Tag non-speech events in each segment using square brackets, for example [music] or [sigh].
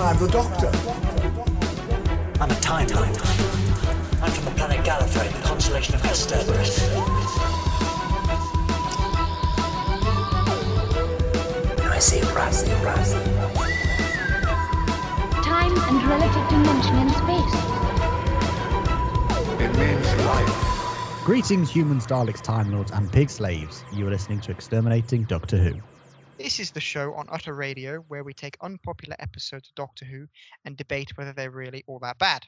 I'm the Doctor. I'm a time lord. I'm from the planet Gallifrey, the constellation of Kasterborous. I see rat, rat. time and relative dimension in space. It means life. Greetings, humans, Daleks, Time Lords, and Pig Slaves. You are listening to Exterminating Doctor Who. This is the show on Utter Radio where we take unpopular episodes of Doctor Who and debate whether they're really all that bad.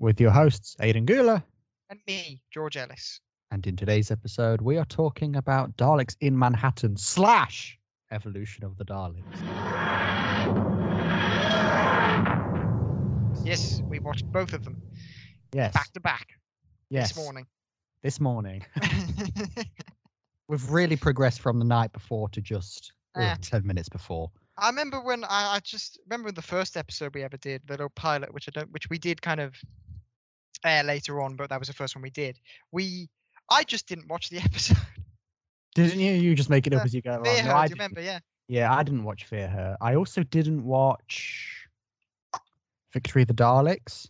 With your hosts, Aidan Gula. And me, George Ellis. And in today's episode, we are talking about Daleks in Manhattan slash evolution of the Daleks. Yes, we watched both of them Yes. back to back yes. this morning. This morning. [laughs] [laughs] We've really progressed from the night before to just ugh, Ah. 10 minutes before. I remember when I, I just remember the first episode we ever did, the little pilot, which I don't, which we did kind of air later on, but that was the first one we did. We, I just didn't watch the [laughs] episode. Didn't you? You just make it up Uh, as you go along. Fear No, Her, I do you remember? Yeah. Yeah, I didn't watch Fear Her. I also didn't watch Victory of the Daleks.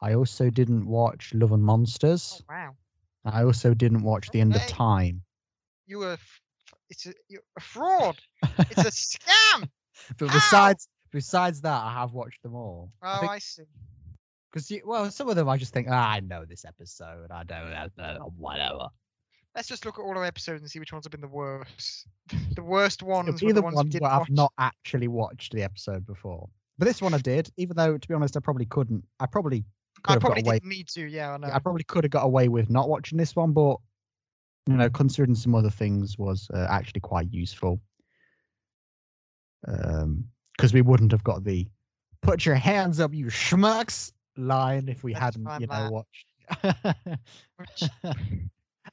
I also didn't watch Love and Oh Monsters. wow. I also didn't watch The End of Time. You were, it's a, you're a fraud. It's a scam. [laughs] But Ow! besides besides that, I have watched them all. Oh, I see. Because well, some of them I just think, ah, I know this episode. I don't know, whatever. Let's just look at all our episodes and see which ones have been the worst. [laughs] the worst ones It'll were the ones ones where I've not actually watched the episode before. But this one I did, even though to be honest, I probably couldn't. I probably I probably away. didn't need to. Yeah, I know. I probably could have got away with not watching this one, but you know, considering some other things was uh, actually quite useful. Um, because we wouldn't have got the "put your hands up, you schmucks" line if we Let's hadn't, you know, that. watched. Which-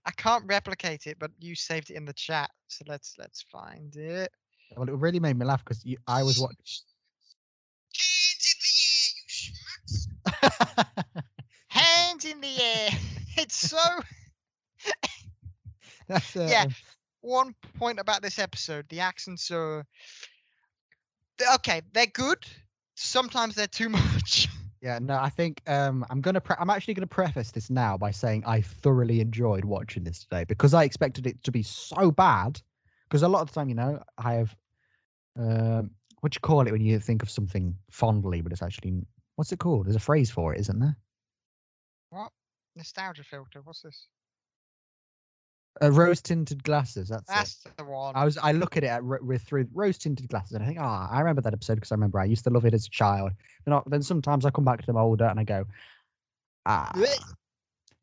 I can't replicate it, but you saved it in the chat, so let's let's find it. well, it really made me laugh because I was watching. [laughs] Hands in the air, you schmucks! [laughs] Hands in the air. It's so. [laughs] That's, uh, Yeah. One point about this episode: the accents are. Okay, they're good. Sometimes they're too much. Yeah, no, I think um, I'm gonna. Pre- I'm actually gonna preface this now by saying I thoroughly enjoyed watching this today because I expected it to be so bad. Because a lot of the time, you know, I have, um, what do you call it when you think of something fondly, but it's actually what's it called? There's a phrase for it, isn't there? What? Nostalgia filter. What's this? Uh, rose tinted glasses. That's, it. That's the one. I was. I look at it at, with through rose tinted glasses, and I think, ah, I remember that episode because I remember I used to love it as a child. Then, I, then sometimes I come back to them older and I go, ah,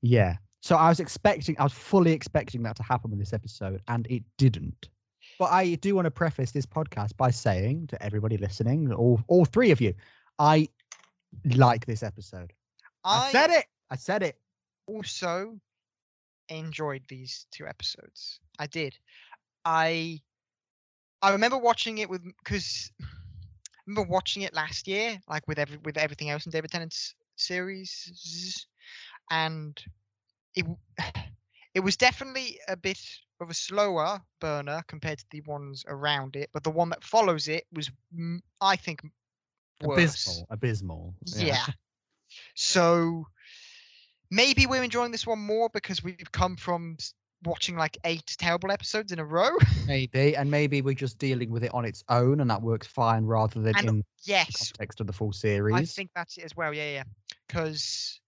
yeah. So I was expecting, I was fully expecting that to happen with this episode, and it didn't. But I do want to preface this podcast by saying to everybody listening, all all three of you, I like this episode. I, said it. I said it. also enjoyed these two episodes. I did. I I remember watching it with because I [sighs] remember watching it last year, like with every with everything else in David Tennant's series, and it [sighs] it was definitely a bit of a slower burner compared to the ones around it, but the one that follows it was, I think, worse. Abysmal. Abysmal. Yeah. So maybe we're enjoying this one more because we've come from watching like eight terrible episodes in a row. Maybe, and maybe we're just dealing with it on its own, and that works fine rather than And in the yes, context of the full series. I think that's it as well. Yeah, yeah. Because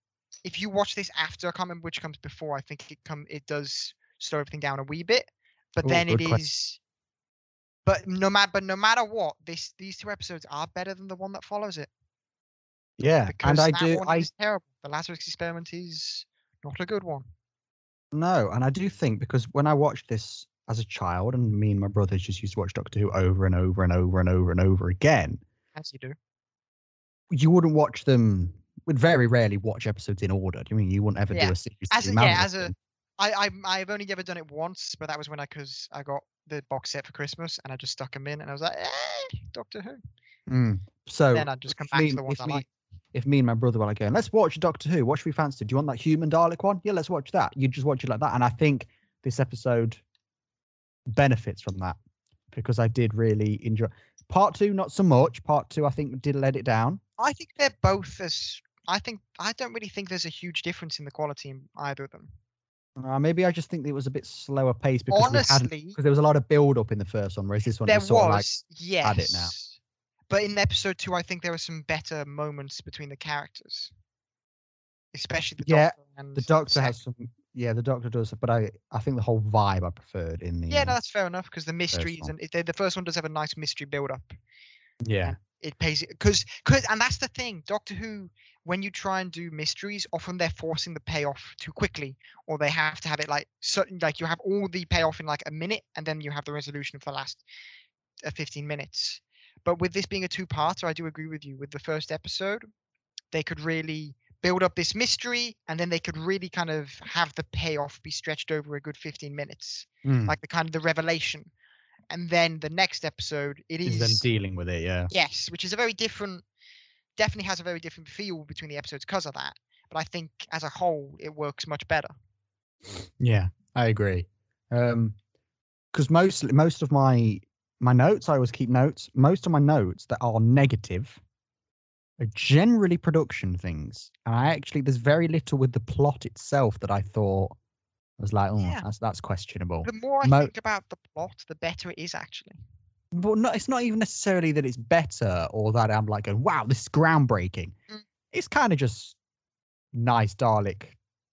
if you watch this after, I can't remember which comes before. I think it come it does slow everything down a wee bit, but Ooh, then it question. is. But no matter, but no matter what, this these two episodes are better than the one that follows it. yeah, Because and I do. one I terrible. The Lazarus experiment is not a good one. No, and I do think because when I watched this as a child, and me and my brothers just used to watch Doctor Who over and over and over and over and over again, As you do. you wouldn't watch them. Would very rarely watch episodes in order. Do you mean you wouldn't ever Yeah, do a series? as a- yeah, as a-? I, I I've only ever done it once, but that was when I cause I got the box set for Christmas and I just stuck them in and I was like, hey, Doctor Who. Mm. So then I'd just come back me, to the ones I me- like. If me and my brother were like going, let's watch Doctor Who. What should we fancy? Do you want that human Dalek one? Yeah, let's watch that. You just watch it like that, and I think this episode benefits from that because I did really enjoy. Part two, not so much. Part two, I think, did let it down. I think they're both as. I think I don't really think there's a huge difference in the quality in either of them. Uh, maybe I just think it was a bit slower paced because Honestly, because there was a lot of build up in the first one, whereas this one there was like yes. had it now. But in episode two, I think there were some better moments between the characters, especially the Yeah, doctor and the doctor has some. Yeah, the doctor does, but I I think the whole vibe I preferred in the. Yeah, um, no, that's fair enough because the mysteries and it, the the first one does have a nice mystery build up. yeah, It pays because because and that's the thing. Doctor Who, when you try and do mysteries, often they're forcing the payoff too quickly, or they have to have it like certain like you have all the payoff in like a minute, and then you have the resolution for the last uh, fifteen minutes. But with this being a two-parter, I do agree with you. With the first episode, they could really build up this mystery, and then they could really kind of have the payoff be stretched over a good fifteen minutes, Mm, like the kind of the revelation. And then the next episode, it is is them dealing with it. Yeah, Yes, which is a very different, definitely has a very different feel between the episodes because of that. But I think as a whole, it works much better. yeah, I agree. Um, because mostly most of my my notes, I always keep notes. Most of my notes that are negative are generally production things, and I actually there's very little with the plot itself that I thought was like, oh, Yeah. that's that's questionable. The more I Mo- think about the plot, the better it is actually. But no, it's not even necessarily that it's better or that I'm like, going, wow, this is groundbreaking. Mm. It's kind of just nice Dalek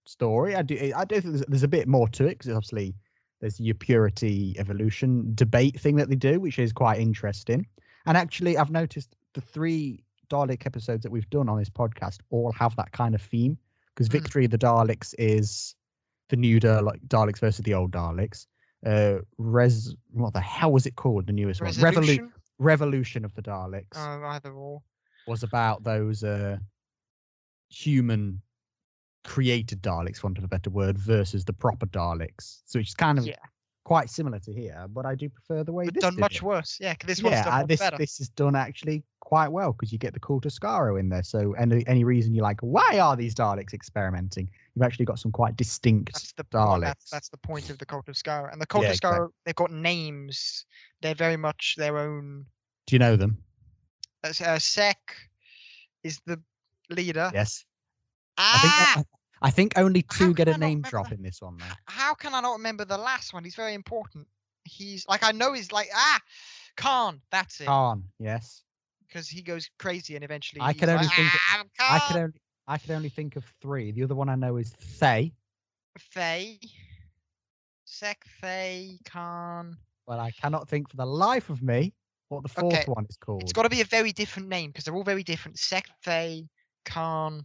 story. I do, I do think there's, there's a bit more to it because obviously there's your purity evolution debate thing that they do, which is quite interesting. And actually, I've noticed the three Dalek episodes that we've done on this podcast all have that kind of theme because Mm. Victory of the Daleks is the new Dalek, Daleks versus the old Daleks. Uh, Res, what the hell was it called? The newest one, Revolu- Revolution of the Daleks either or. was about those uh, human created Daleks, for want of a better word, versus the proper Daleks. So it's kind of Yeah, quite similar to here, but I do prefer the way but this done much it. worse. Yeah, this one's Yeah, done this better. this is done actually quite well because you get the cult of Skaro in there. So any any reason you're like, why are these Daleks experimenting? You've actually got some quite distinct That's the point. That's, Daleks. that's the point of the Cult of Skaro. And the Cult Yeah, of Skaro, exact- they've got names. They're very much their own. Do you know them? Uh, s- uh, Sec is the leader. Yes. I Ah! think I, I think only two get a I name drop in this one though. how can I not remember the last one? He's very important. He's like I know he's like ah Caan. That's it. Caan, yes. Because he goes crazy and eventually I can only like, think of- "Ah, I can only I can only think of three. The other one I know is Thay. Faye, Sec Thay Caan. Well, I cannot think for the life of me what the fourth Okay, one is called. It's got to be a very different name because they're all very different. Sec Thay Caan.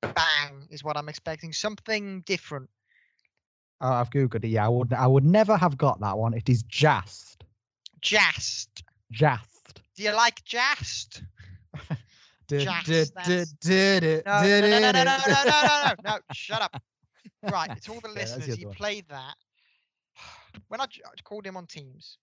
Bang is what I'm expecting. Something different. Oh, I've googled it. Yeah, I would. I would never have got that one. It is Jast. Jast. Jast. Do you like Jast? [laughs] Du- Jast, du- du- that's- du- du- No, no, no, no, no, no, no, [laughs] shut up. Right, it's all the Yeah, listeners. other He one. played that. [sighs] When I called him on Teams,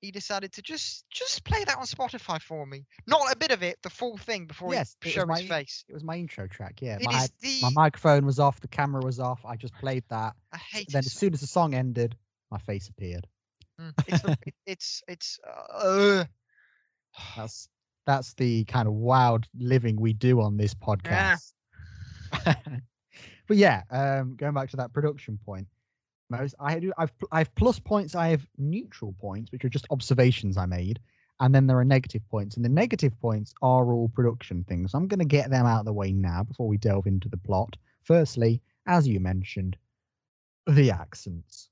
he decided to just just play that on Spotify for me. Not a bit of it, the full thing before Yes, he it showed his my- face. It was my intro track. Yeah, It my, the my microphone was off. The camera was off. I just played that. I hate Then as soon as the song ended, my face appeared. Mm, it's the, it's it's uh, [sighs] That's that's the kind of wild living we do on this podcast. [laughs] but yeah, um, going back to that production point, most I do I've I have plus points, I have neutral points, which are just observations I made, and then there are negative points, and the negative points are all production things. I'm going to get them out of the way now before we delve into the plot. Firstly, as you mentioned, the accents.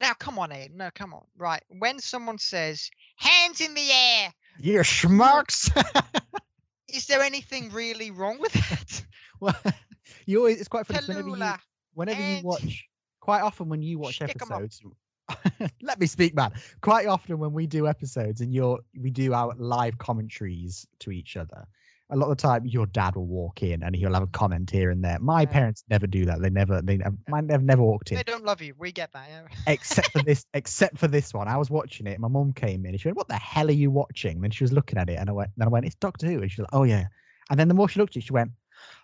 Now come on, Aiden. No, come on. Right, when someone says hands in the air, You schmucks. [laughs] is there anything really wrong with that? well, [laughs] you always it's quite funny. whenever you whenever you watch quite often when you watch stick 'em up. episodes [laughs] let me speak man quite often when we do episodes and you're we do our live commentaries to each other a lot of the time your dad will walk in and he'll have a comment here and there my Yeah. parents never do that they never they mine they've never walked in They don't love you. We get that. Yeah. except for this [laughs] except for this one i was watching it my mum came in and she went what the hell are you watching and then she was looking at it and i went then i went it's doctor who and she's like oh yeah and then the more she looked at it she went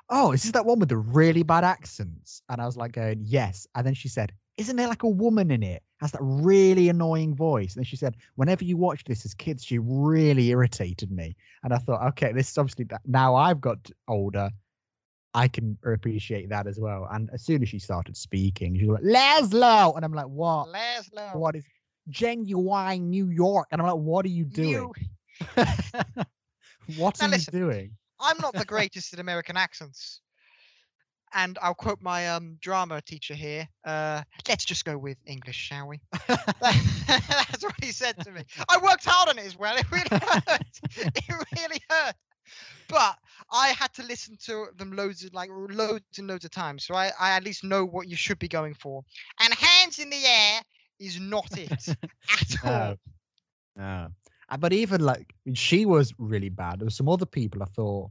"Oh, is this that one with the really bad accents?" And I was like, going, "Yes." And then she said, "Isn't there like a woman in it? Has that really annoying voice?" And then she said, "Whenever you watch this as kids, she really irritated me." And I thought, okay, this is obviously that now I've got older. I can appreciate that as well. And as soon as she started speaking, she was like, Laszlo. And I'm like, what? Laszlo. What is genuine New York? And I'm like, what are you doing? [laughs] [laughs] What Now are listen, you doing? I'm not the [laughs] greatest at American accents. And I'll quote my um drama teacher here. Uh, let's just go with English, shall we? [laughs] [laughs] That's what he said to me. I worked hard on it as well. It really hurt. [laughs] It really hurt. But I had to listen to them loads of like loads and loads of times, so I, I at least know what you should be going for. And hands in the air is not it at all. No. No. Uh, But even like she was really bad. There were some other people I thought,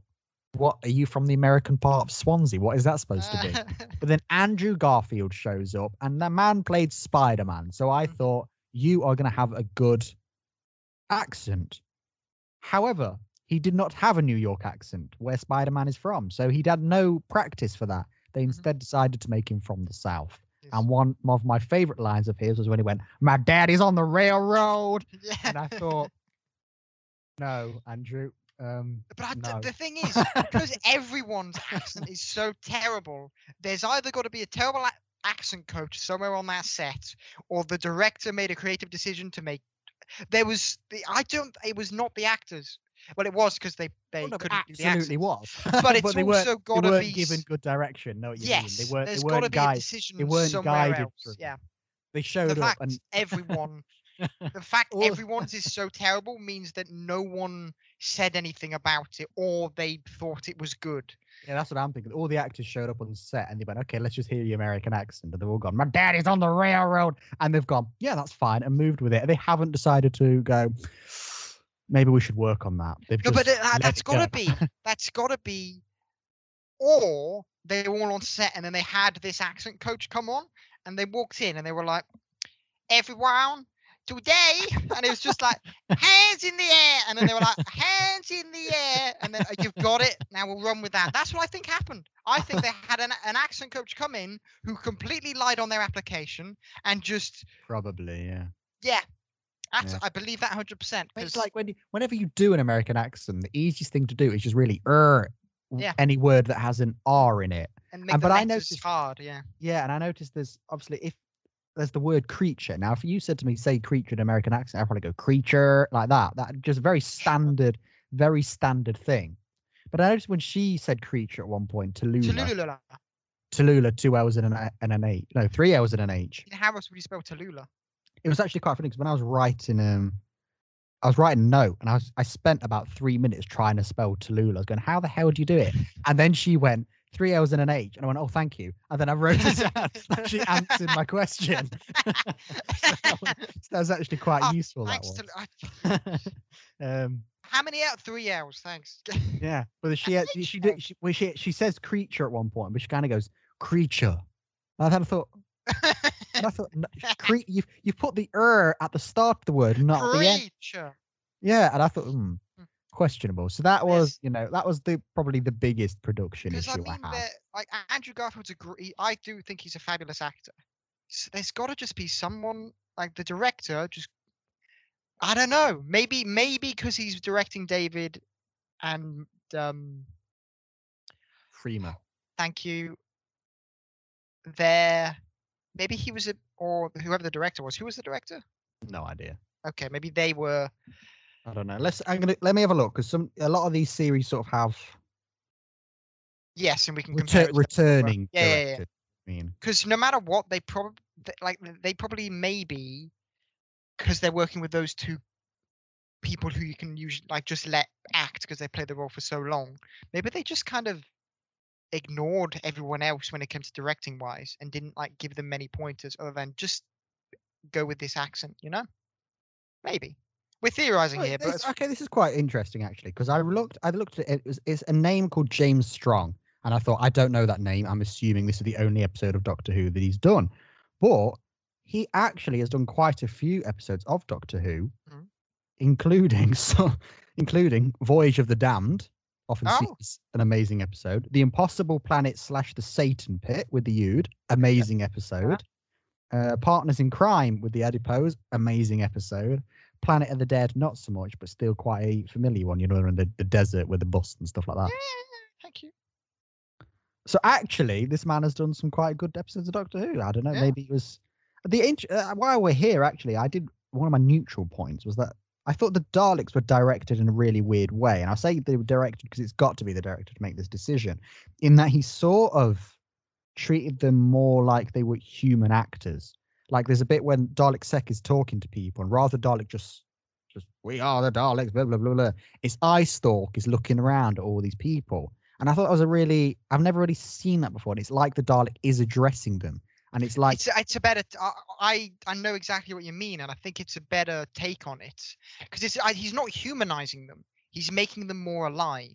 what are you from the American part of Swansea? What is that supposed to be? Uh, [laughs] But then Andrew Garfield shows up, and the man played Spider Man. So I Mhm. thought you are going to have a good accent. However, he did not have a New York accent where Spider Man is from. So he'd had no practice for that. They Mhm. instead decided to make him from the South. yes. And one of my favorite lines of his was when he went, My daddy's on the railroad. [laughs] yeah. And I thought, No, Andrew. Um, But I, no. the thing is, because [laughs] everyone's accent is so terrible, there's either got to be a terrible a- accent coach somewhere on that set, or the director made a creative decision to make. There was the I don't. It was not the actors. Well, it was because they they well, no, couldn't the absolutely was. But [laughs] it's they weren't, also got to be given good direction. No, Yes, mean? They weren't. there's they got to weren't be a guided. decision weren't somewhere guided else. Yeah, They the showed up fact and everyone, [laughs] the fact everyone's is so terrible means that no one said anything about it, or they thought it was good. yeah, that's what I'm thinking. All the actors showed up on set and they went, "Okay, let's just hear your American accent." And they've all gone, "My daddy's on the railroad," and they've gone, "Yeah, that's fine," and moved with it. They haven't decided to go. [sighs] Maybe we should work on that. They've No, but that, that's got to be. That's got to be. Or they were all on set and then they had this accent coach come on and they walked in and they were like, everyone, today. And it was just like, hands in the air. And then they were like, hands in the air. And then "Uh, you've got it. Now we'll run with that. That's what I think happened. I think they had an, an accent coach come in who completely lied on their application and just, Probably, yeah. yeah. That's, Yeah. I believe that 100%. Because It's like when you, whenever you do an American accent, the easiest thing to do is just really er Yeah. any word that has an R in it. and make and- the but I letters noticed- hard. Yeah. Yeah, and I noticed there's obviously if there's the word creature. Now, if you said to me, say creature in American accent, I'd probably go creature like that. That just very standard, very standard thing. But I noticed when she said creature at one point, Tallulah, Tallulah. Tallulah, two hours and an, and an H, no, three hours and an H. How else would you spell Tallulah? It was actually quite funny because when I was writing, um, I was writing a note and I was I spent about three minutes trying to spell Tallulah. I was going, how the hell do you do it? And then she went three hours and an H, and I went, oh, thank you. And then I wrote it down. [laughs] that she answered my question. [laughs] so that was, that was actually quite Ah, useful. That Thanks was. to I- [laughs] um, how many out? Three hours. Thanks. yeah, but she had, she did she, well, she she says creature at one point, but she kind of goes creature. And I thought, and I thought, no, cre- you've you've put the er at the start of the word, not at the end. Creature. Yeah, and I thought, hmm, Mm. Questionable. So that was, you know, that was the probably the biggest production issue I mean, I had. like Andrew Garfield's a great. I do think he's a fabulous actor. So there's got to just be someone like the director. Just I don't know. Maybe maybe because he's directing David, and um, Freema. thank you. There, maybe he was a or whoever the director was. Who was the director? No idea. Okay, maybe they were. I don't know. Let's. I'm gonna let me have a look because some a lot of these series sort of have Yes, and we can compare retur- returning Yeah, yeah, yeah. I mean, because no matter what, they probably like they probably maybe because they're working with those two people who you can usually like just let act because they play the role for so long. Maybe they just kind of ignored everyone else when it comes to directing wise and didn't like give them many pointers other than just go with this accent, you know? Maybe we're theorizing Well, here, but this- it's- okay, this is quite interesting actually because I looked. I looked at it. It was, it's a name called James Strong, and I thought I don't know that name. I'm assuming this is the only episode of Doctor Who that he's done, but he actually has done quite a few episodes of Doctor Who, Mhm. including [laughs] so, including Voyage of the Damned, Often Oh. an amazing episode. The Impossible Planet slash the Satan Pit with the Ood, amazing episode. Uh, Partners in Crime with the Adipose, amazing episode. Planet of the Dead, not so much, but still quite a familiar one. You know, in the, the desert with the bus and stuff like that. Yeah, thank you. So actually, this man has done some quite good episodes of Doctor Who. I don't know. Yeah. Maybe it was the int- uh, while we're here. Actually, I did one of my neutral points was that I thought the Daleks were directed in a really weird way, and I say they were directed because it's got to be the director to make this decision. In that he sort of treated them more like they were human actors. Like there's a bit when Dalek Sec is talking to people, and rather Dalek just just we are the Daleks, blah blah blah blah. It's Eye Stalk is looking around at all these people. And I thought that was a really I've never really seen that before. And it's like the Dalek is addressing them. And it's like it's it's a better. I, I know exactly what you mean, and I think it's a better take on it because it's I, he's not humanizing them. He's making them more alive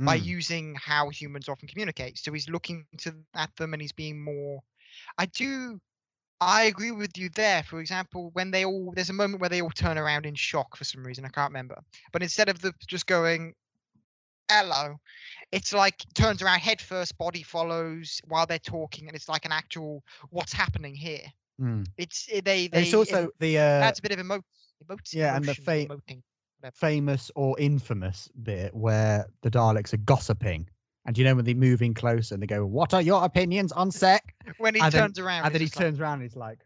by mm, using how humans often communicate. So he's looking to at them and he's being more. I do. I agree with you there. For example, when they all there's a moment where they all turn around in shock for some reason. I can't remember. But instead of the just going, "Hello," it's like turns around head first, body follows while they're talking, and it's like an actual what's happening here. mm. It's it- they they it's also it the uh, adds a bit of emo- emote, yeah, and the fa- emoting. famous or infamous bit where the Daleks are gossiping. And you know when they move in closer and they go, "What are your opinions on Sec?" when he and then- turns around. and then he like, turns around and he's like,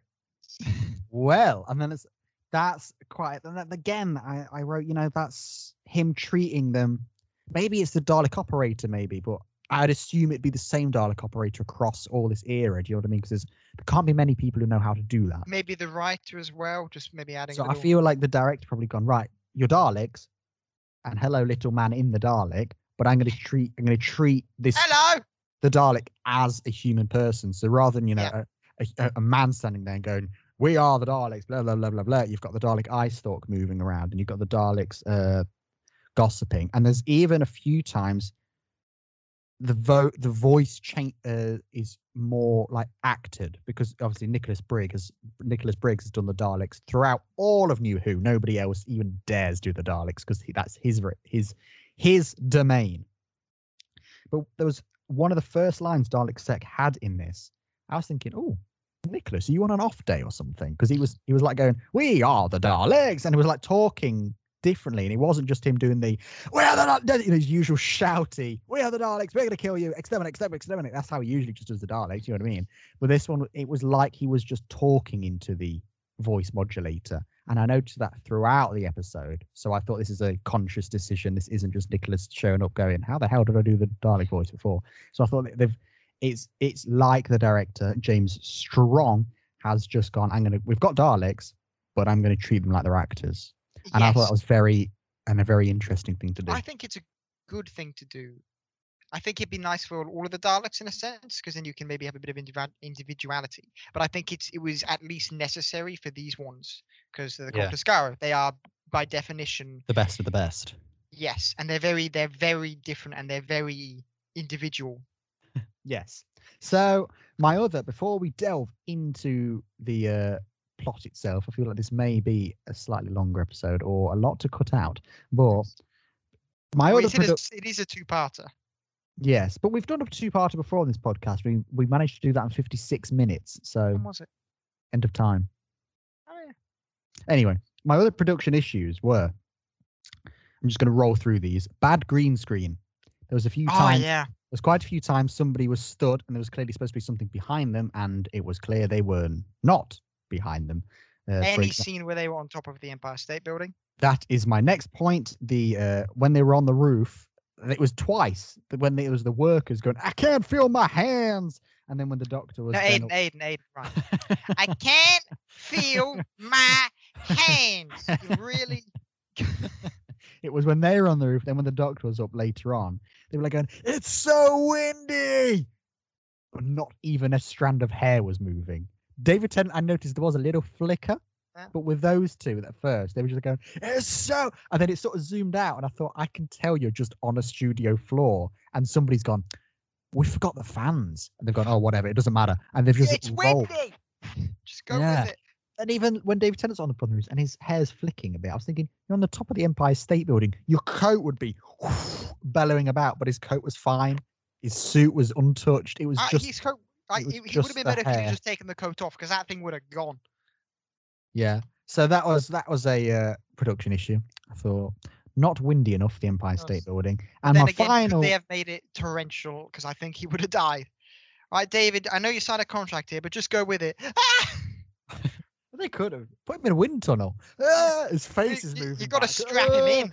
"Well," and then it's that's quite. And then again, I I wrote, you know, that's him treating them. Maybe it's the Dalek operator, maybe, but I'd assume it'd be the same Dalek operator across all this era. Do you know what I mean? Because there can't be many people who know how to do that. maybe the writer as well, just maybe adding. So I little- feel like the director probably gone right. Your Daleks, and hello, little man in the Dalek. But I'm going to treat I'm going to treat this Hello. the Dalek as a human person. So rather than you know Yeah. a, a, a man standing there and going, "We are the Daleks," blah blah blah blah blah. You've got the Dalek eye stalk moving around, and you've got the Daleks uh, gossiping. And there's even a few times the vo- the voice change uh, is more like acted because obviously Nicholas Briggs has Nicholas Briggs has done the Daleks throughout all of New Who. Nobody else even dares do the Daleks because that's his his his domain. But there was one of the first lines Dalek Sec had in this. I was thinking, oh, Nicholas, are you on an off day or something? Because he was he was like going, "We are the Daleks," and he was like talking differently, and it wasn't just him doing the "We are the Daleks," you know, his usual shouty, "We are the Daleks, we're gonna kill you, exterminate, exterminate, exterminate." That's how he usually just does the Daleks. You know what I mean? But this one, it was like he was just talking into the voice modulator, and I noticed that throughout the episode. So I thought this is a conscious decision. This isn't just Nicholas showing up going, "How the hell did I do the Dalek voice before?" So I thought they've it's it's like the director James Strong has just gone. I'm gonna we've got Daleks, but I'm gonna treat them like they're actors, and I thought Yes, that was very and a very interesting thing to do. I think it's a good thing to do. I think it'd be nice for all of the Daleks in a sense, because then you can maybe have a bit of individu- individuality. But I think it's it was at least necessary for these ones because the Yeah. They are by definition the best of the best. yes, and they're very they're very different and they're very individual. [laughs] Yes. So my other before we delve into the uh, plot itself, I feel like this may be a slightly longer episode or a lot to cut out. But my Well, other a produ- s- it is a two-parter. Yes, but we've done a two-parter before on this podcast. We we managed to do that in 56 minutes. So When was it? end of time. Oh, yeah. Anyway, my other production issues were I'm just going to roll through these. Bad green screen. There was a few Oh times yeah. there was quite a few times somebody was stood and there was clearly supposed to be something behind them and it was clear they were not behind them. Uh, Any scene where they were on top of the Empire State Building. that is my next point. The uh, when they were on the roof, it was twice. When it was the workers going, I can't feel my hands, and then when the doctor was No, Aiden, Aiden, Aiden, right. I [laughs] can't feel my hands. You really [laughs] it was when they were on the roof. Then when the doctor was up later on, they were like going, "It's so windy," but not even a strand of hair was moving. David Tennant, I noticed there was a little flicker. But with those two at first, they were just going, "It's so," and then it sort of zoomed out, and I thought, I can tell you're just on a studio floor, and somebody's gone. We forgot the fans, and they've gone, "Oh, whatever, it doesn't matter," and they've just it's rolled. windy. Just go Yeah. with it. and even when David Tennant's on the brothers and his hair's flicking a bit, I was thinking you're on the top of the Empire State Building. Your coat would be [laughs] bellowing about, but his coat was fine. His suit was untouched. It was Uh, just his coat. Like, was he, he would have been better if he hair. just taken the coat off because that thing would have gone. Yeah. So that was that was a uh, production issue. I thought not windy enough the Empire State Building, and then my again, could final. they have made it torrential because I think he would have died. Right, David. I know you signed a contract here, but just go with it. Ah! [laughs] They could have put him in a wind tunnel. Ah, his [laughs] face is you- you moving. gotta back. strap him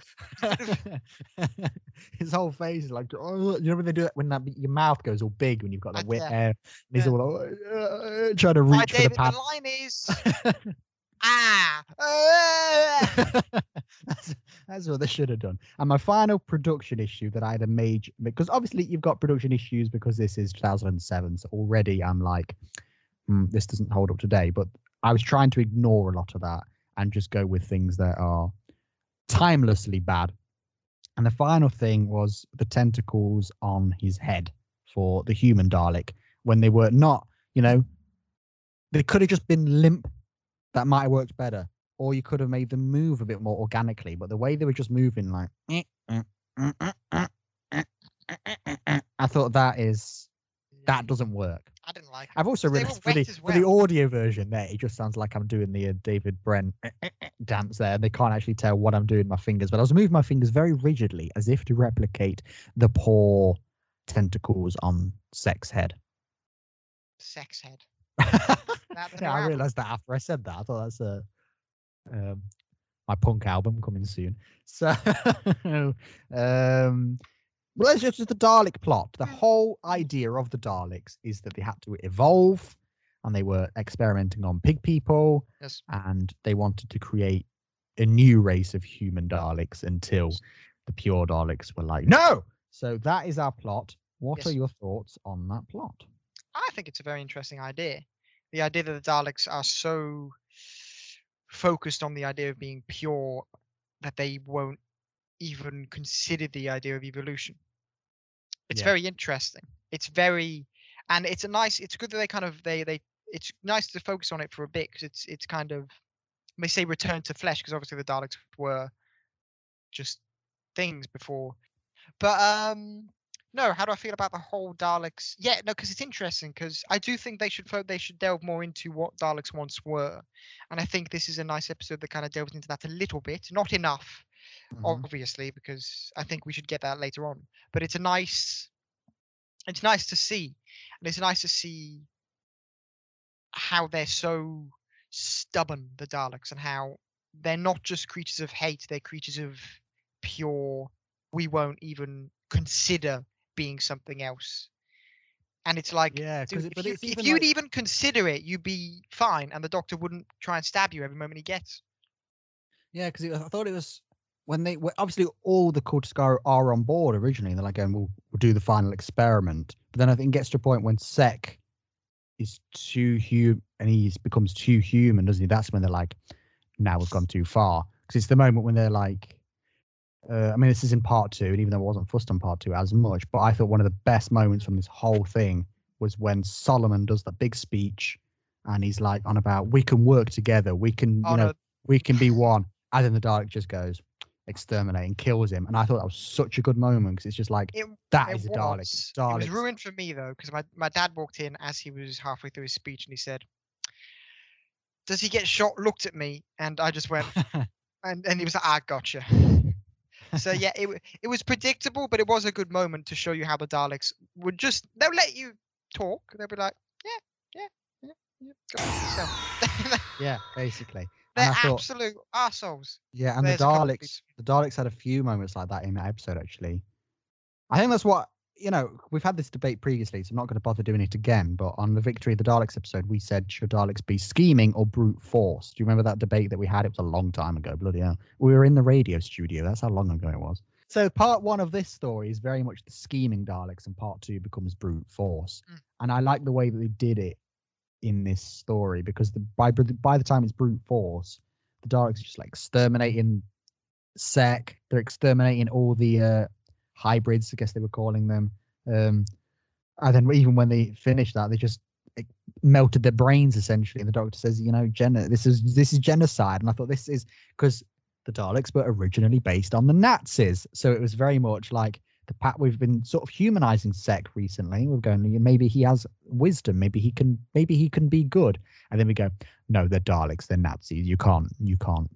in. [laughs] his whole face is like, oh, you know when they do that when that your mouth goes all big when you've got the wet yeah. hair, and he's Yeah. all like, "Uh," trying to Right, reach for the pad. The line is ah. [laughs] that's, what they should have done. And my final production issue that I had a major because obviously you've got production issues because this is 2007. So already I'm like, "Hmm, this doesn't hold up today. But I was trying to ignore a lot of that and just go with things that are timelessly bad. And the final thing was the tentacles on his head for the human Dalek when they were not, you know, they could have just been limp. That might have worked better. Or you could have made them move a bit more organically. But the way they were just moving, like, I thought that is, that doesn't work. I didn't like. it. I've also realized for the, wet for the audio version there, it just sounds like I'm doing the uh, David Brent dance there. And they can't actually tell what I'm doing with my fingers, but I was moving my fingers very rigidly as if to replicate the poor tentacles on Sex Head. Sex head. Yeah, That the new I realized that after I said that. I thought that's a um, my punk album coming soon. [laughs] So, um, well, let's just the Dalek plot. The whole idea of the Daleks is that they had to evolve, and they were experimenting on pig people, Yes. and they wanted to create a new race of human Daleks until the pure Daleks were like, no. So that is our plot. What are your thoughts on that plot? I think it's a very interesting idea. The idea that the Daleks are so focused on the idea of being pure that they won't even consider the idea of evolution. It's Yeah. very interesting. It's very, and it's a nice. It's good that they kind of they they. It's nice to focus on it for a bit because it's it's kind of they say return to flesh because obviously the Daleks were just things before. But um no, how do I feel about the whole Daleks? Yeah, no, because it's interesting because I do think they should they should delve more into what Daleks once were, and I think this is a nice episode that kind of delves into that a little bit, not enough, Mhm. obviously, because I think we should get that later on. But it's a nice, it's nice to see, and it's nice to see how they're so stubborn, the Daleks, and how they're not just creatures of hate; they're creatures of pure. We won't even consider being something else. And it's like, Yeah, dude, because if, you, if you'd even consider it, you'd be fine, and the doctor wouldn't try and stab you every moment he gets. Yeah, because I thought it was when they were obviously all the cultists are, are on board originally. And they're like, going, we'll, we'll do the final experiment. But then I think it gets to a point when Sec is too human and he becomes too human, doesn't he? That's when they're like, now we've gone too far. Because it's the moment when they're like, uh, I mean, this is in part two, and even though I wasn't fussed on part two as much, but I thought one of the best moments from this whole thing was when Solomon does the big speech and he's like on about we can work together, we can, Oh you know, no, we can be one. And then the Dalek just goes exterminate and kills him. And I thought that was such a good moment because it's just like it, that it is a. Dalek. It was ruined for me though, because my, my dad walked in as he was halfway through his speech and he said, Does he get shot? Looked at me and I just went, [laughs] and, and he was like, I gotcha. So yeah, it, it was predictable, but it was a good moment to show you how the Daleks would just, they'll let you talk. They'll be like, yeah, yeah, yeah, yeah. Go fuck [laughs] yourself." yeah, basically. They're thought, absolute arseholes. yeah, and the there's of Daleks, the Daleks had a few moments like that in that episode. Actually, I think that's what you know. We've had this debate previously, so I'm not going to bother doing it again. But on the Victory of the Daleks episode, we said should Daleks be scheming or brute force? Do you remember that debate that we had? It was a long time ago. Bloody hell, we were in the radio studio. That's how long ago it was. So part one of this story is very much the scheming Daleks, and part two becomes brute force. Mm. And I like the way that they did it in this story because the by by the time it's brute force, the Daleks are just like exterminating Sec. They're exterminating all the uh, hybrids, I guess they were calling them. Um, and then even when they finish that, they just melted their brains essentially. And the doctor says, you know, gen- this is this is genocide. And I thought this is because the Daleks were originally based on the Nazis, so it was very much like the pat. We've been sort of humanizing Sec recently. We're going, maybe he has wisdom, maybe he can, maybe he can be good. And then we go, no, they're Daleks, they're Nazis. You can't, you can't,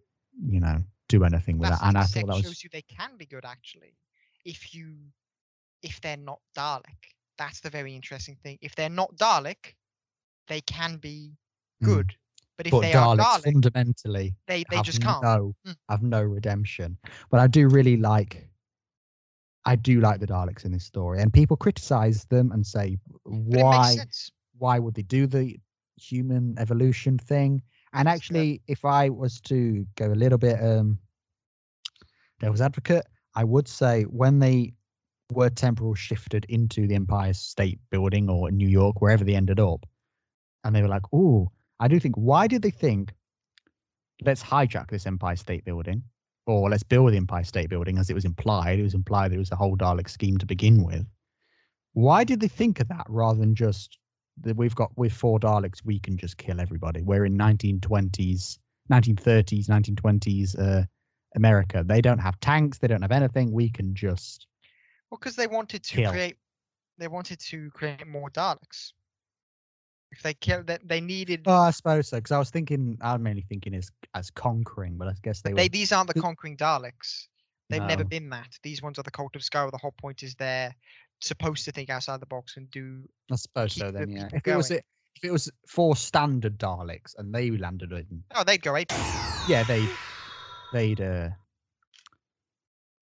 you know, do anything with That's that. And I thought that was shows you they can be good actually, if you, if they're not Dalek. That's the very interesting thing. If they're not Dalek, they can be Mm. good. But if but they are Daleks Dalek, fundamentally they, they just can't. no Mm. have no redemption. But I do really like I do like the Daleks in this story. And people criticize them and say But it makes why why would they do the human evolution thing? And actually if I was to go a little bit um devil's advocate, I would say when they were temporal shifted into the Empire State Building or New York, wherever they ended up, and they were like, "Oh, I do think. Why did they think? Let's hijack this Empire State Building, or let's build the Empire State Building, as it was implied. It was implied it was a whole Dalek scheme to begin with. Why did they think of that rather than just that we've got with four Daleks, we can just kill everybody? We're in 1920s, 1930s, 1920s uh, America. They don't have tanks. They don't have anything. We can just Well, because they wanted to Kill. create, they wanted to create more Daleks. If they kill, that they needed. Oh, I suppose so. Because I was thinking, I'm mainly thinking as as conquering, but I guess they, they were. these aren't the conquering Daleks. They've never been that. These ones are the cult of Skaro. The whole point is they're supposed to think outside the box and do. I suppose so. the Then, yeah. people If it was it, if it was four standard Daleks and they landed in, Oh, they'd go ape. yeah, they they'd uh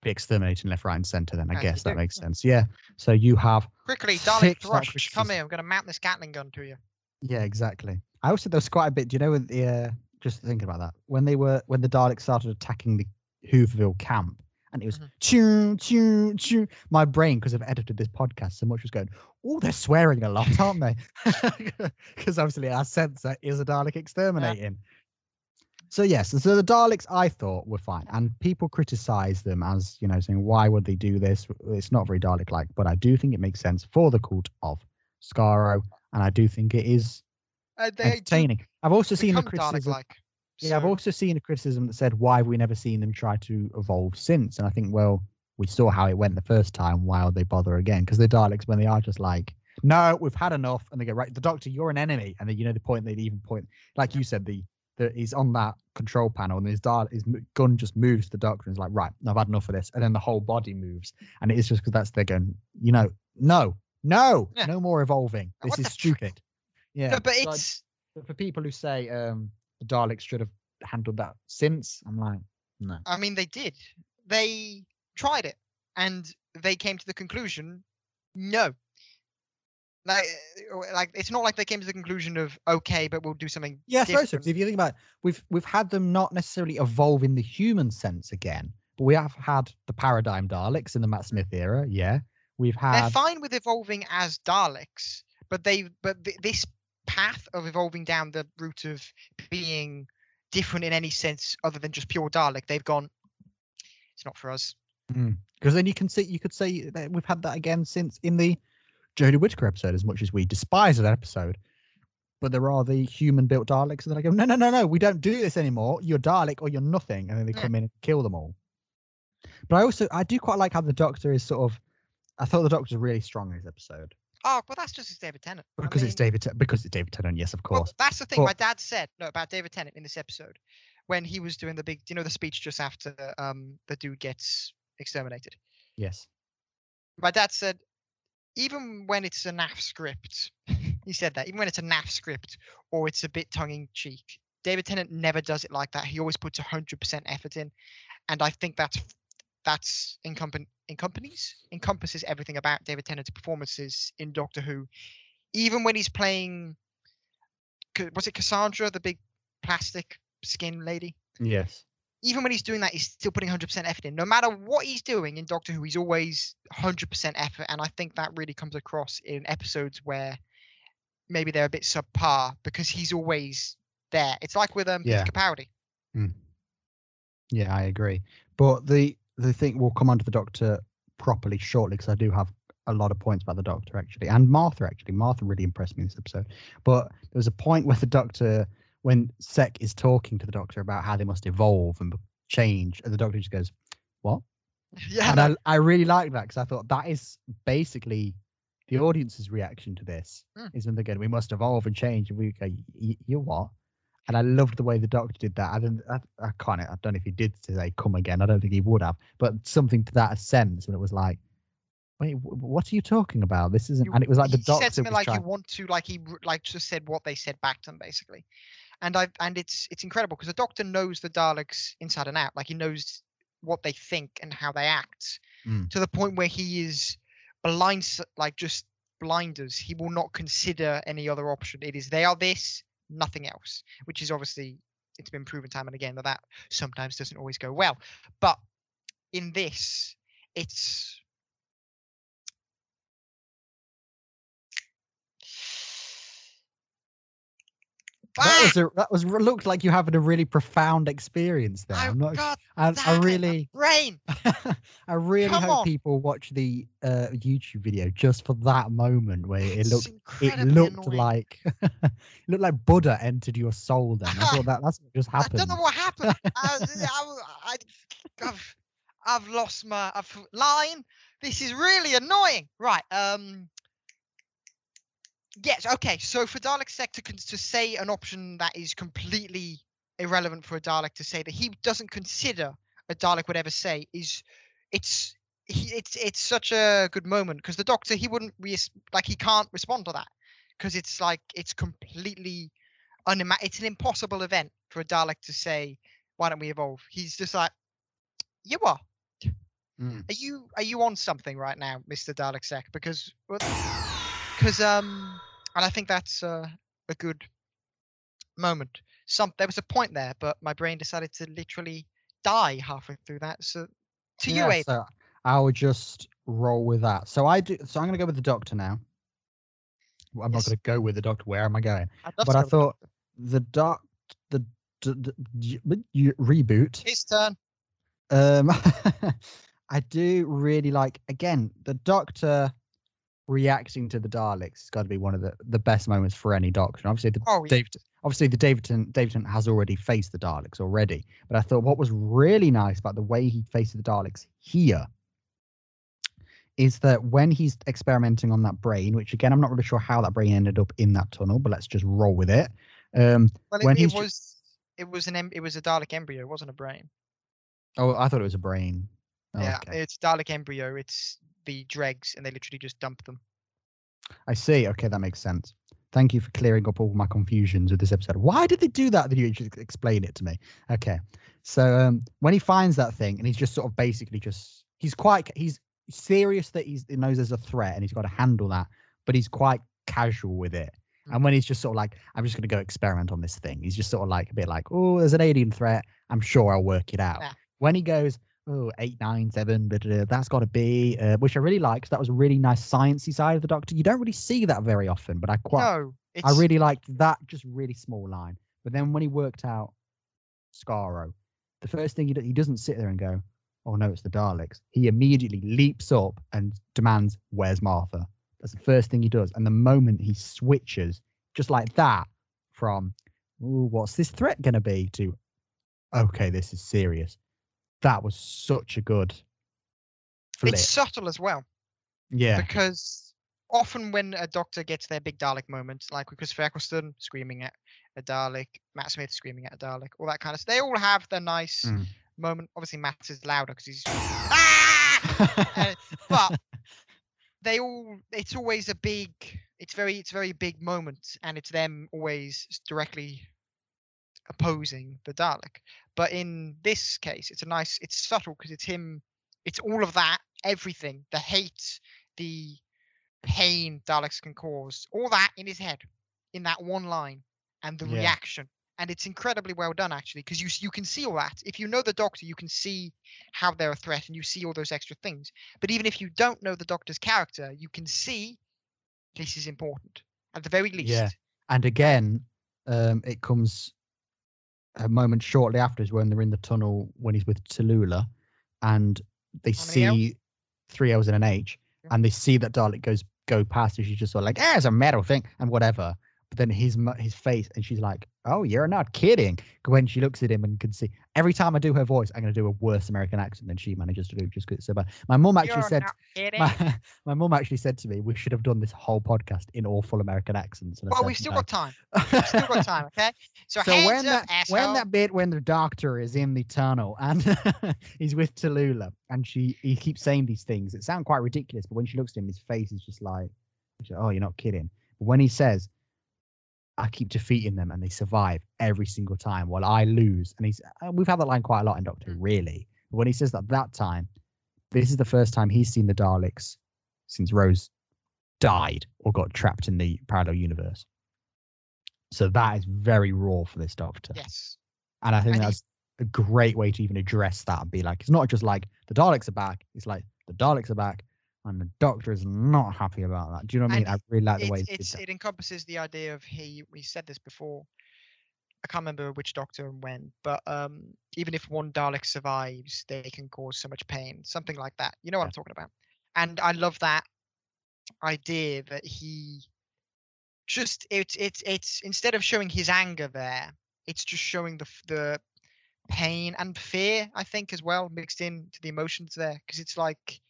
be exterminating left, right, and center. Then I As you guess that do, makes sense. Yeah. So you have Quickly, Dalek Six Thrush, actresses. come here. I'm going to mount this Gatling gun to you. Yeah, exactly. I also there was quite a bit. Do you know with the uh, just thinking about that when they were when the Daleks started attacking the Hooverville camp and it was Mhm. choo choo choo. My brain, because I've edited this podcast so much, was going. Oh, they're swearing a lot, aren't they? [laughs] Because obviously our censor is a Dalek exterminating. So yes, so the Daleks I thought were fine, and people criticize them as you know saying why would they do this? It's not very Dalek-like, but I do think it makes sense for the cult of Skaro, and I do think it is Uh, entertaining. I've also seen the become criticism. Dalek-like. Yeah, I've also seen a criticism that said why have we never seen them try to evolve since? And I think, well, we saw how it went the first time. Why would they bother again? Because the Daleks, when they are just like, no, we've had enough, and they go right, the Doctor, you're an enemy, and then you know the point they even point, like you said, the that he's on that control panel, and his Dal his gun just moves to the Doctor, and is like, right, I've had enough of this, and then the whole body moves, and it is just because that's they're going, you know, no, no, Yeah. no more evolving. What This is the frick? stupid. Yeah, No, but so I- it's but for people who say um, the Daleks should have handled that since, I'm like, no. I mean, they did. They tried it, and they came to the conclusion, no. Like, uh, like it's not like they came to the conclusion of okay, but we'll do something. Yeah, suppose so. different." if you think about it, we've we've had them not necessarily evolve in the human sense again, but we have had the paradigm Daleks in the Matt Smith era. Yeah, we've had They're fine with evolving as Daleks, but they but th- this path of evolving down the route of being different in any sense other than just pure Dalek, they've gone. It's not for us. Because then you can see, you could say that we've had that again since in the Jodie Whittaker episode, as much as we despise that episode. But there are the human built Daleks, and then I go, no, no, no, no, we don't do this anymore. You're Dalek or you're nothing. And then they Yeah. come in and kill them all. But I also, I do quite like how the Doctor is sort of, I thought the Doctor's really strong in this episode. Oh, well, that's just David Tennant. I Because it's David, because it's David Tennant, yes, of Well, course. that's the thing. But- my dad said no about David Tennant in this episode when he was doing the big, you know, the speech just after um the dude gets exterminated. yes. My dad said, even when it's a NAF script, [laughs] he said that even when it's a NAF script or it's a bit tongue in cheek, David Tennant never does it like that. He always puts hundred percent effort in, and I think that's that's encompanies encompasses everything about David Tennant's performances in Doctor Who, even when he's playing. Was it Cassandra, the big plastic skin lady? Yes. Even when he's doing that, he's still putting 100% effort in. No matter what he's doing in Doctor Who, he's always 100% effort. And I think that really comes across in episodes where maybe they're a bit subpar because he's always there. It's like with um, Yeah. Peter Capaldi. Yeah, I agree. But the the thing we'll come on to the Doctor properly shortly because I do have a lot of points about the Doctor actually, and Martha actually. Martha really impressed me in this episode. But there was a point [laughs] where the Doctor, when Sec is talking to the Doctor about how they must evolve and change, and the Doctor just goes, "What?" Yeah. and I, I really liked that because I thought that is basically the audience's reaction to this Mm. is when they're going, "We must evolve and change," and we go, "Y- "You what?" And I loved the way the Doctor did that. I don't, I, I can't, I don't know if he did say "come again." I don't think he would have, but something to that sense when it was like, "Wait, what are you talking about? This isn't." And it was like the he Doctor said something like trying. you want to like he like just said what they said back to him basically and i and it's it's incredible because the doctor knows the daleks inside and out like he knows what they think and how they act Mm. to the point where he is blind like just blinders. He will not consider any other option. It is they are this nothing else which is obviously it's been proven time and again that that sometimes doesn't always go well. But in this it's that was a, that was looked like you having a really profound experience there. I I'm not. got I, I that in my really. brain. [laughs] I really Come hope on. people watch the uh, YouTube video just for that moment where it It's looked it looked annoying. like it [laughs] looked like Buddha entered your soul. Then I thought [laughs] that that's what just happened. I don't know what happened. I, I, I, have I've lost my I've, line. This is really annoying. Right. Um. Yes. Okay. So for Dalek Sec to, say an option that is completely irrelevant for a Dalek to say that he doesn't consider a Dalek would ever say is it's he, it's it's such a good moment because the Doctor he wouldn't re- like he can't respond to that because it's like it's completely unima- it's an impossible event for a Dalek to say why don't we evolve he's just like you are Mm. are you are you on something right now Mr Dalek Sec because because um and I think that's uh, a good moment some there was a point there but my brain decided to literally die halfway through that so to Yeah, you Abe, so I will just roll with that. So I do. So I'm going to go with the Doctor now. Well, I'm Yes. not going to go with the Doctor. Where am I going? But I thought the doc the, d- y- y- reboot his turn Um, [laughs] I do really like again the Doctor reacting to the Daleks. has got to be one of the, the best moments for any Doctor. And obviously, the Oh, yeah. Dave, obviously the Davidson Davidson has already faced the Daleks already. But I thought what was really nice about the way he faced the Daleks here is that when he's experimenting on that brain, which again I'm not really sure how that brain ended up in that tunnel, but let's just roll with it. Um, well when it, he's it was it was an em- it was a Dalek embryo it wasn't a brain oh, I thought it was a brain. Oh, yeah okay. it's Dalek embryo it's the dregs and they literally just dump them I see. Okay, that makes sense. Thank you for clearing up all my confusions with this episode. Why did they do that? Did you explain it to me? Okay. So um, when he finds that thing, and he's just sort of basically just he's quite he's serious that he's, he knows there's a threat and he's got to handle that, but he's quite casual with it. And when he's just sort of like, I'm just going to go experiment on this thing, he's just sort of like a bit like, oh, there's an alien threat. I'm sure I'll work it out. Yeah. When he goes, oh, eight, nine, seven, blah, blah, blah, that's got to be, uh, which I really like 'cause that was a really nice sciencey side of the Doctor. You don't really see that very often, but I quite, no I really liked that just really small line. But then when he worked out Skaro, the first thing he do, he doesn't sit there and go, "Oh no, it's the Daleks." He immediately leaps up and demands, "Where's Martha?" That's the first thing he does. And the moment he switches, just like that, from "Ooh, what's this threat going to be?" to "Okay, this is serious." That was such a good flip. it's subtle as well yeah, because often when a doctor gets their big Dalek moment, like with Christopher Eccleston screaming at a Dalek, Matt Smith screaming at a Dalek, all that kind of stuff, they all have their nice Mm. moment. Obviously, Matt is louder because he's [laughs] ah! Uh, but they all it's always a big it's very it's a very big moment and it's them always directly opposing the dalek but in this case it's a nice it's subtle because it's him it's all of that everything the hate the pain daleks can cause all that in his head in that one line and the Yeah. reaction and it's incredibly well done actually because you you can see all that if you know the doctor you can see how they're a threat and you see all those extra things but even if you don't know the doctor's character you can see this is important at the very least Yeah. And again, um, it comes a moment shortly after is when they're in the tunnel when he's with Tallulah and they L's? see three L's and an H and they see that Dalek goes go past, and she's just sort of like, "Ah, it's a metal thing," and whatever. But then his his face, and she's like, "Oh, you're not kidding." When she looks at him and can see, every time I do her voice, I'm going to do a worse American accent than she manages to do, just because it's so bad. My mum actually You're said, [laughs] my, my mum actually said to me, we should have done this whole podcast in awful American accents. Well, we've still "No." got time. We've still got time. Okay. So, [laughs] So when up, that when that bit when the doctor is in the tunnel and [laughs] he's with Tallulah and she he keeps saying these things, it sounds quite ridiculous. But when she looks at him, his face is just like, like, "Oh, you're not kidding." But when he says, "I keep defeating them and they survive every single time while I lose," and he's uh, we've had that line quite a lot in Doctor Who, Mm. really. But when he says that that time, this is the first time he's seen the Daleks since Rose died or got trapped in the parallel universe. So that is very raw for this Doctor. yes. And I think And that's a great way to even address that and be like, it's not just like the Daleks are back. It's like the Daleks are back, and the Doctor is not happy about that. Do you know what I mean? And I really like the way it encompasses the idea of he we said this before. I can't remember which doctor and when, but um, even if one Dalek survives, they can cause so much pain, something like that. You know what Yeah. I'm talking about. And I love that idea that he just it's it's it's instead of showing his anger there, it's just showing the the pain and fear I think as well mixed in to the emotions there because it's like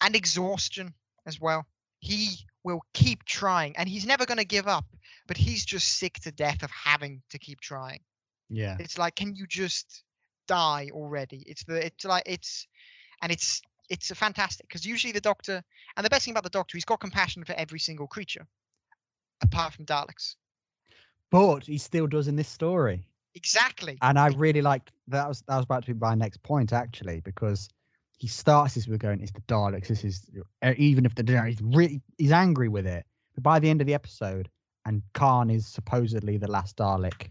and exhaustion as well. He will keep trying and he's never going to give up, but he's just sick to death of having to keep trying. Yeah. It's like, can you just die already? It's the, it's like, it's, and it's, it's a fantastic because usually the doctor, and the best thing about the doctor, he's got compassion for every single creature, apart from Daleks. But he still does in this story. Exactly. And I really liked that was that was about to be my next point actually, because he starts this with going, it's the Daleks, this is even if the Daleks he's really he's angry with it. But by the end of the episode, and Caan is supposedly the last Dalek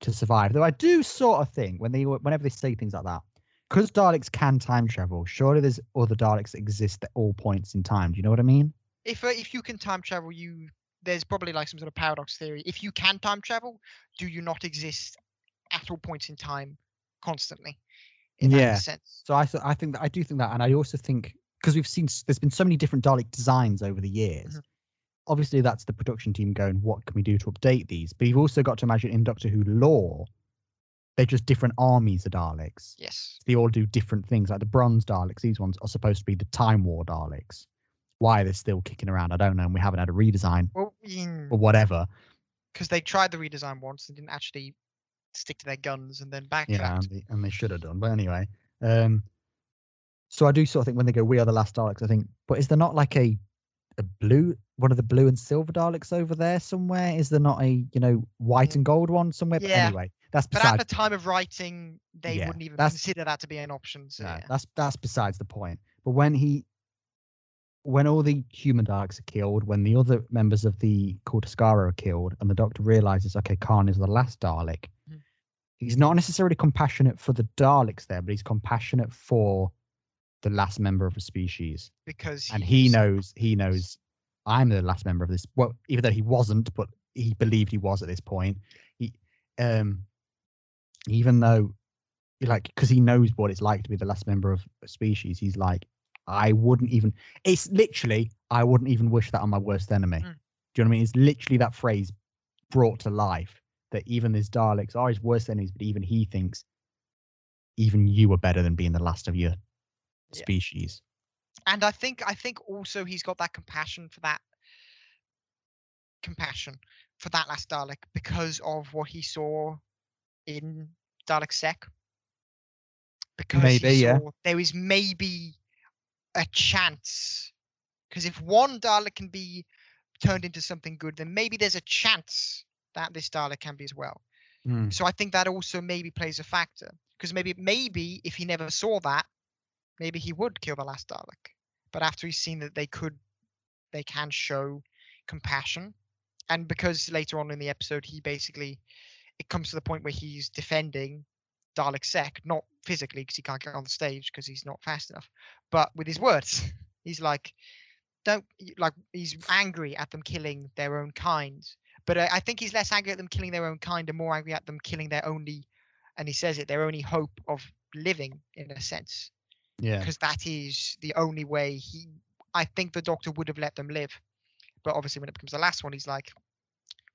to survive. Though I do sort of think when they whenever they say things like that, because Daleks can time travel, surely there's other Daleks that exist at all points in time. Do you know what I mean? if uh, if you can time travel, you there's probably like some sort of paradox theory. If you can time travel, do you not exist at all points in time constantly? In Yeah. that sense. So I th- I think that I do think that, and I also think because we've seen there's been so many different Dalek designs over the years. Mhm. Obviously, that's the production team going, what can we do to update these? But you've also got to imagine in Doctor Who lore, they're just different armies of Daleks. Yes. They all do different things. Like the Bronze Daleks, these ones are supposed to be the Time War Daleks. Why they're still kicking around, I don't know. And we haven't had a redesign Well, or whatever. because they tried the redesign once and didn't actually stick to their guns and then Yeah, backtracked. and they, and they should have done. But anyway, um, so I do sort of think when they go, "We are the last Daleks," I think, but is there not like a a blue one of the blue and silver Daleks over there somewhere? Is there not a you know white Mm. and gold one somewhere? But anyway, that's But at the time of writing, they Yeah, wouldn't even that's- consider that to be an option. So yeah. that's that's besides the point. But when he, when all the human Daleks are killed, when the other members of the Cult of Skaro are killed, and the Doctor realizes, okay, Caan is the last Dalek. He's not necessarily compassionate for the Daleks there, but he's compassionate for the last member of a species, because and he knows he knows I'm the last member of this. Well, even though he wasn't, but he believed he was at this point. He, um, even though, like, because he knows what it's like to be the last member of a species, he's like, I wouldn't even. It's literally, I wouldn't even wish that on my worst enemy. Mm. Do you know what I mean? It's literally that phrase brought to life that even his Daleks are his worst enemies, but even he thinks, even you are better than being the last of your Yeah. species. and I think I think also he's got that compassion for that compassion for that last Dalek because of what he saw in Dalek Sec. Because Maybe, yeah. there is maybe a chance. Because if one Dalek can be turned into something good, then maybe there's a chance that this Dalek can be as well. Mm. So I think that also maybe plays a factor. Because maybe maybe if he never saw that, maybe he would kill the last Dalek. But after he's seen that they could they can show compassion. And because later on in the episode he basically it comes to the point where he's defending Dalek Sec, not physically because he can't get on the stage because he's not fast enough, but with his words. [laughs] He's like, don't like he's angry at them killing their own kind. But I, I think he's less angry at them killing their own kind and more angry at them killing their only, and he says it, their only hope of living in a sense Yeah. because that is the only way he I think the Doctor would have let them live. But obviously, when it becomes the last one, he's like,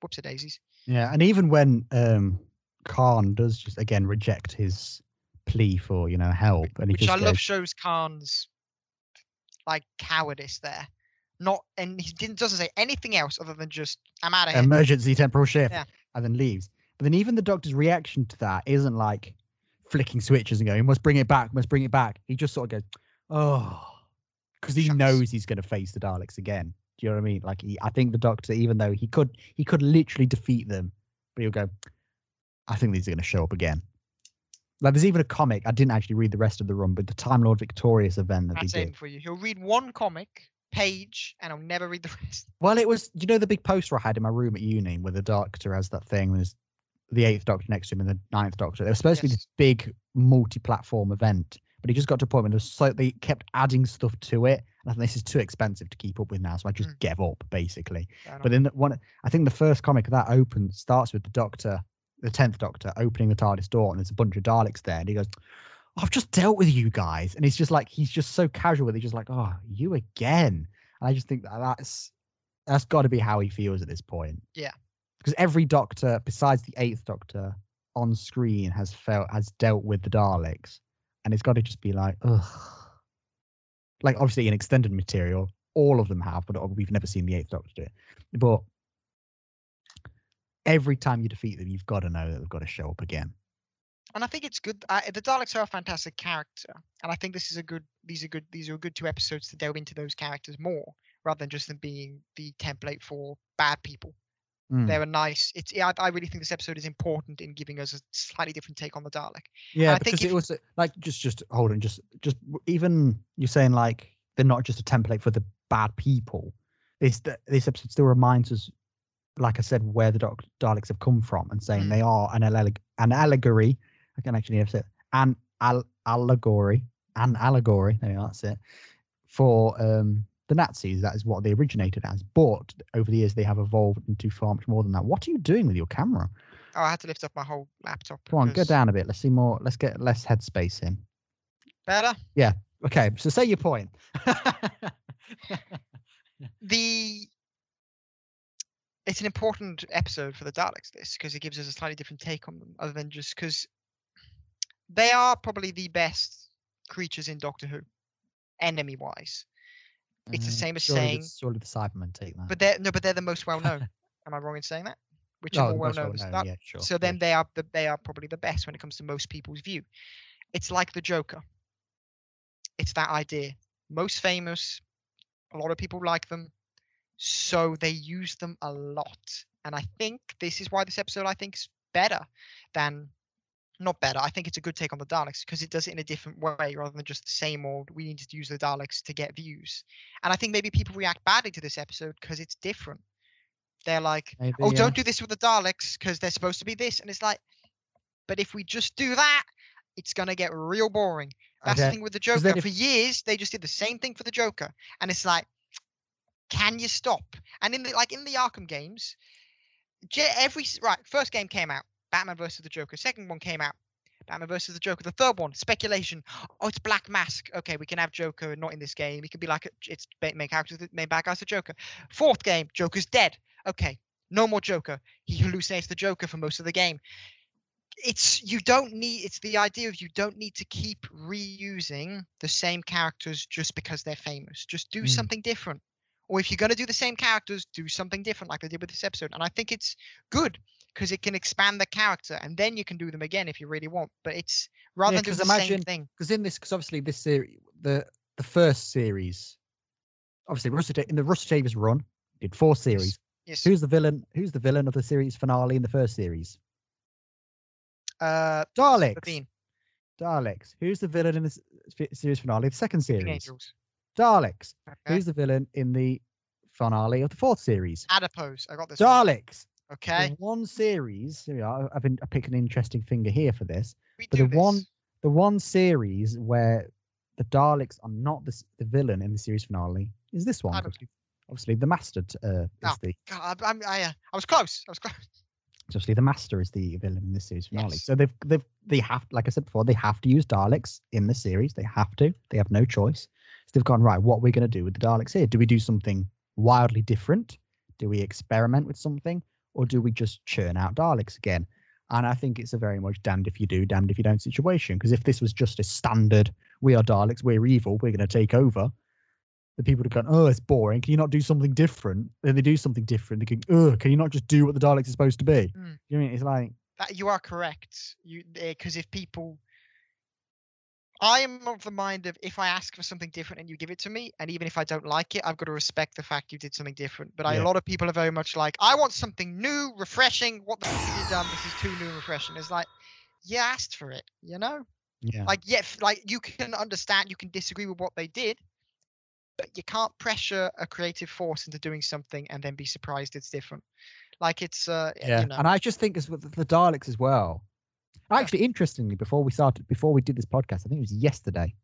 "Whoops, a daisies." Yeah, and even when um Caan does just again reject his plea for you know help, and he Which just I goes, love shows Caan's like cowardice there. Not and he didn't doesn't say anything else other than just I'm out of here. emergency temporal shift, Yeah. and then leaves. But then even the Doctor's reaction to that isn't like flicking switches and going, "Must bring it back, must bring it back." He just sort of goes, "Oh," because he Shucks. knows he's going to face the Daleks again. Do you know what I mean? Like, he, I think the Doctor, even though he could, he could literally defeat them, but he'll go, "I think these are going to show up again." Like, there's even a comic. I didn't actually read the rest of the run, but the Time Lord Victorious event that That's they did. for you. He'll read one comic page and I'll never read the [laughs] rest. Well, it was you know the big poster I had in my room at uni where the Doctor has that thing. There's the Eighth Doctor next to him and the Ninth Doctor. It was supposed to be this big multi-platform event, but he just got to a point where so they kept adding stuff to it. And I think this is too expensive to keep up with now, so I just Mm. gave up basically. But then the one, I think the first comic that opens starts with the Doctor, the tenth Doctor, opening the TARDIS door, and there's a bunch of Daleks there, and he goes, "I've just dealt with you guys," and he's just like, he's just so casual with it, just like, "Oh, you again." And I just think that that's that's got to be how he feels at this point. Yeah. because every Doctor, besides the Eighth Doctor, on screen has felt has dealt with the Daleks, and it's got to just be like, ugh. Like obviously in extended material, all of them have, but we've never seen the Eighth Doctor do it. But every time you defeat them, you've got to know that they've got to show up again. And I think it's good. I, the Daleks are a fantastic character, and I think this is a good. These are good. These are good two episodes to delve into those characters more, rather than just them being the template for bad people. Mm. They're a nice. It's. yeah, I, I really think this episode is important in giving us a slightly different take on the Dalek. Yeah, I because if- it was uh, like just just hold on, just just even you're saying like they're not just a template for the bad people. This this episode still reminds us, like I said, where the Daleks have come from, and saying Mm. they are an alleg- an allegory. I can actually have said an al- allegory, an allegory. There, you are, that's it. For um the Nazis, that is what they originated as. But over the years, they have evolved into far much more than that. What are you doing with your camera? Oh, I had to lift up my whole laptop. Come on, go down a bit. Let's see more. Let's get less headspace in. Better. Yeah. Okay, so say your point. the it's an important episode for the Daleks this because it gives us a slightly different take on them other than just because they are probably the best creatures in Doctor Who enemy wise It's the Uh, same as surely the- saying- surely the Cybermen take that. but they're no but they're the most well known. [laughs] Am I wrong in saying that? Which Oh, are the more well known well-known, yeah, sure. so yeah. then they are the, they are probably the best when it comes to most people's view. It's like the Joker. It's that idea. Most famous a lot of people like them so they use them a lot. And i think this is why this episode i think is better than not better i think it's a good take on the daleks because it does it in a different way rather than just the same old we need to use the daleks to get views and i think maybe people react badly to this episode because it's different they're like oh, Maybe, oh yeah. don't do this with the daleks because they're supposed to be this and it's like but if we just do that it's going to get real boring that's the thing with the Joker. if- For years, they just did the same thing for the Joker, and it's like, can you stop? And in the like in the Arkham games, every right first game came out, Batman versus the Joker. Second one came out, Batman versus the Joker. The third one, speculation. Oh, it's Black Mask. Okay, we can have Joker not in this game. He could be like it's main character, main bad guy's the Joker. Fourth game, Joker's dead. Okay, no more Joker. He hallucinates the Joker for most of the game it's you don't need it's the idea of you don't need to keep reusing the same characters just because they're famous just do Mm. something different or if you're going to do the same characters do something different like they did with this episode and i think it's good because it can expand the character and then you can do them again if you really want but it's rather than 'cause doing the same imagine- thing because in this, because obviously this series, the the first series, obviously Russell in the Russell Davies run, did four series. yes Who's the villain? Who's the villain of the series finale in the first series? uh Daleks. Sabine, Daleks. Who's the villain in the series finale of the second series? angels Daleks. okay. Who's the villain in the finale of the fourth series? adipose i got this. Daleks. Okay The one series. Here we are. I've been I picked an interesting finger here for this. we but do the one- the one series where the Daleks are not the, the villain in the series finale is this one. Obviously, obviously the master uh, is Oh. the God, I, I, uh, I was close i was close [laughs] obviously the master is the villain in this series finale. Yes. So they've they've they have like I said before they have to use Daleks in the series. They have to. They have no choice. So they've gone right. What are we going to do with the Daleks here? Do we do something wildly different? Do we experiment with something, or do we just churn out Daleks again? And I think it's a very much damned if you do, damned if you don't situation. Because if this was just a standard, we are Daleks, we're evil, we're going to take over, the people would have gone, oh, it's boring. Can you not do something different? Then they do something different. They go, oh, can you not just do what the Daleks are supposed to be? Mm. You know I mean? It's like, That you are correct. You because if people, I am of the mind of if I ask for something different and you give it to me, and even if I don't like it, I've got to respect the fact you did something different. But Yeah. a lot of people are very much like, I want something new, refreshing. What the f- have you done? This is too new and refreshing. It's like, you asked for it, you know. yeah. Like, yeah, like you can understand, you can disagree with what they did, but you can't pressure a creative force into doing something and then be surprised it's different. Like it's, uh, yeah. you know, And I just think as with the, the Daleks as well. Actually, interestingly, before we started, before we did this podcast, I think it was yesterday,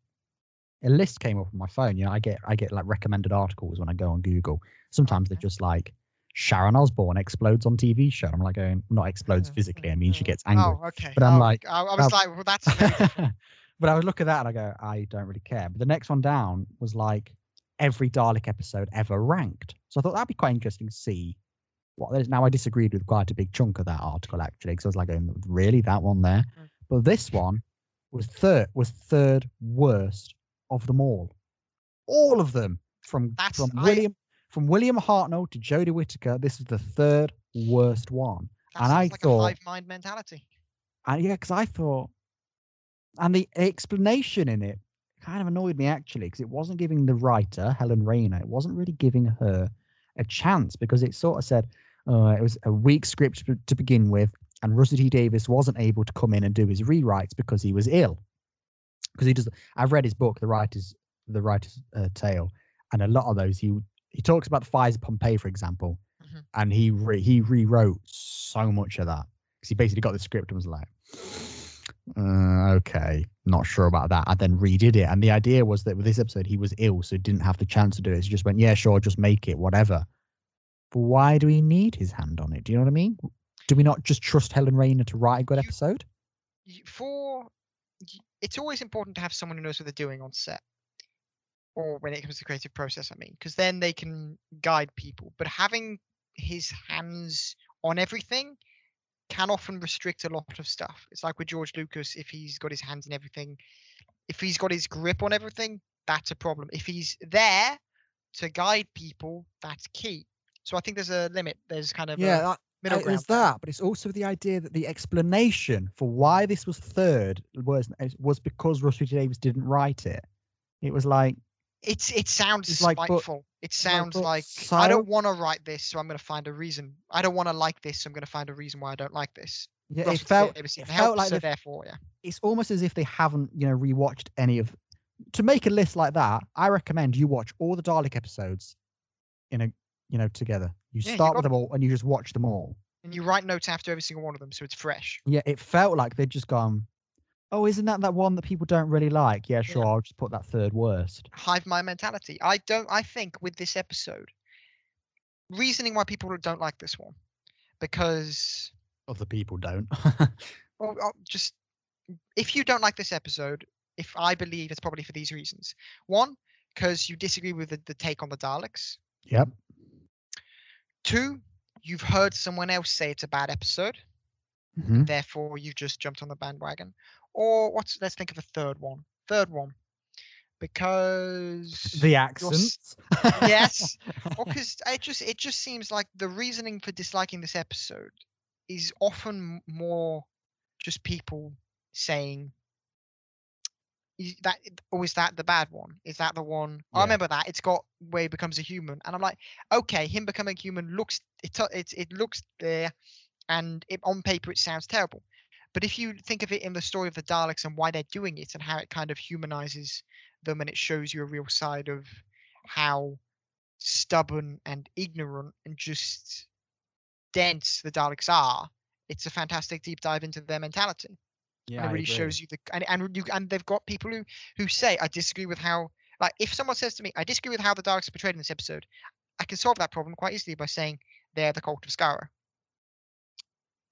a list came up on my phone. You know, I get I get like recommended articles when I go on Google. Sometimes they're just like Sharon Osbourne explodes on TV show. I'm like going, not explodes physically. I mean, she gets angry. Oh, okay. But I'm Oh, like, I, I was like, well, that's [laughs] but I would look at that and I go, I don't really care. But the next one down was like every Dalek episode ever ranked. So I thought that'd be quite interesting to see what. Now I disagreed with quite a big chunk of that article actually, because I was like, going, really that one there? Mm. But this one was third was third worst of them all. All of them from That's- from I- William from William Hartnell to Jodie Whittaker. This is the third worst one. And I like thought- a hive mind mentality. And yeah, because I thought, and the explanation in it kind of annoyed me actually, because it wasn't giving the writer Helen Raynor, it wasn't really giving her a chance because it sort of said uh, it was a weak script to, begin with, and Russell T Davies wasn't able to come in and do his rewrites because he was ill. Because he does, I've read his book, The Writer's The Writer's uh, Tale, and a lot of those he he talks about the fires of Pompeii, for example, Mhm. and he re, he rewrote so much of that because he basically got the script and was like, uh, okay, not sure about that. I then redid it, and the idea was that with this episode he was ill, so he didn't have the chance to do it. So he just went, yeah, sure, just make it, whatever. Why do we need his hand on it? Do you know what I mean? Do we not just trust Helen Raynor to write a good You- episode? For it's always important to have someone who knows what they're doing on set, or when it comes to creative process. I mean, because then they can guide people. But having his hands on everything can often restrict a lot of stuff. It's like with George Lucas, if he's got his hands in everything, if he's got his grip on everything, that's a problem. If he's there to guide people, that's key. So I think there's a limit. There's kind of Yeah, a ground. there's that, but it's also the idea that the explanation for why this was third was was because Russell Davies didn't write it. It was like, It's it sounds It's like, but- spiteful. it sounds but like I don't want to write this, so I'm going to find a reason. I don't want to like this, so I'm going to find a reason why I don't like this. yeah, Russell it felt Davies it didn't felt like so the therefore, yeah. it's almost as if they haven't, you know, rewatched any of. To make a list like that, I recommend you watch all the Dalek episodes in a, you know, together. You Yeah, you start with them all and you just watch them all. And you write notes after every single one of them, so it's fresh. Yeah, it felt like they'd just gone, "Oh, isn't that that one that people don't really like?" Yeah, sure, I'll just put that third worst. Hive mind mentality. I don't. I think with this episode, reasoning why people don't like this one, because Other people don't. [laughs] well, uh, just if you don't like this episode, if I believe it's probably for these reasons. One, because you disagree with the, the take on the Daleks. yep. Two, you've heard someone else say it's a bad episode, hmm therefore you've just jumped on the bandwagon. Or what's let's think of a third one. Third one. Because The accents. yes. well, [laughs] because it just it just seems like the reasoning for disliking this episode is often more just people saying "Is that or is that the bad one? Is that the one? I remember that it's got where he becomes a human, and I'm like, okay, him becoming human looks it it it looks there, and it, on paper it sounds terrible. But if you think of it in the story of the Daleks and why they're doing it and how it kind of humanizes them and it shows you a real side of how stubborn and ignorant and just dense the Daleks are, it's a fantastic deep dive into their mentality. Yeah, and it really shows you the and and you and they've got people who who say I disagree with how like if someone says to me I disagree with how the Daleks are portrayed in this episode, I can solve that problem quite easily by saying they're the cult of Skaro.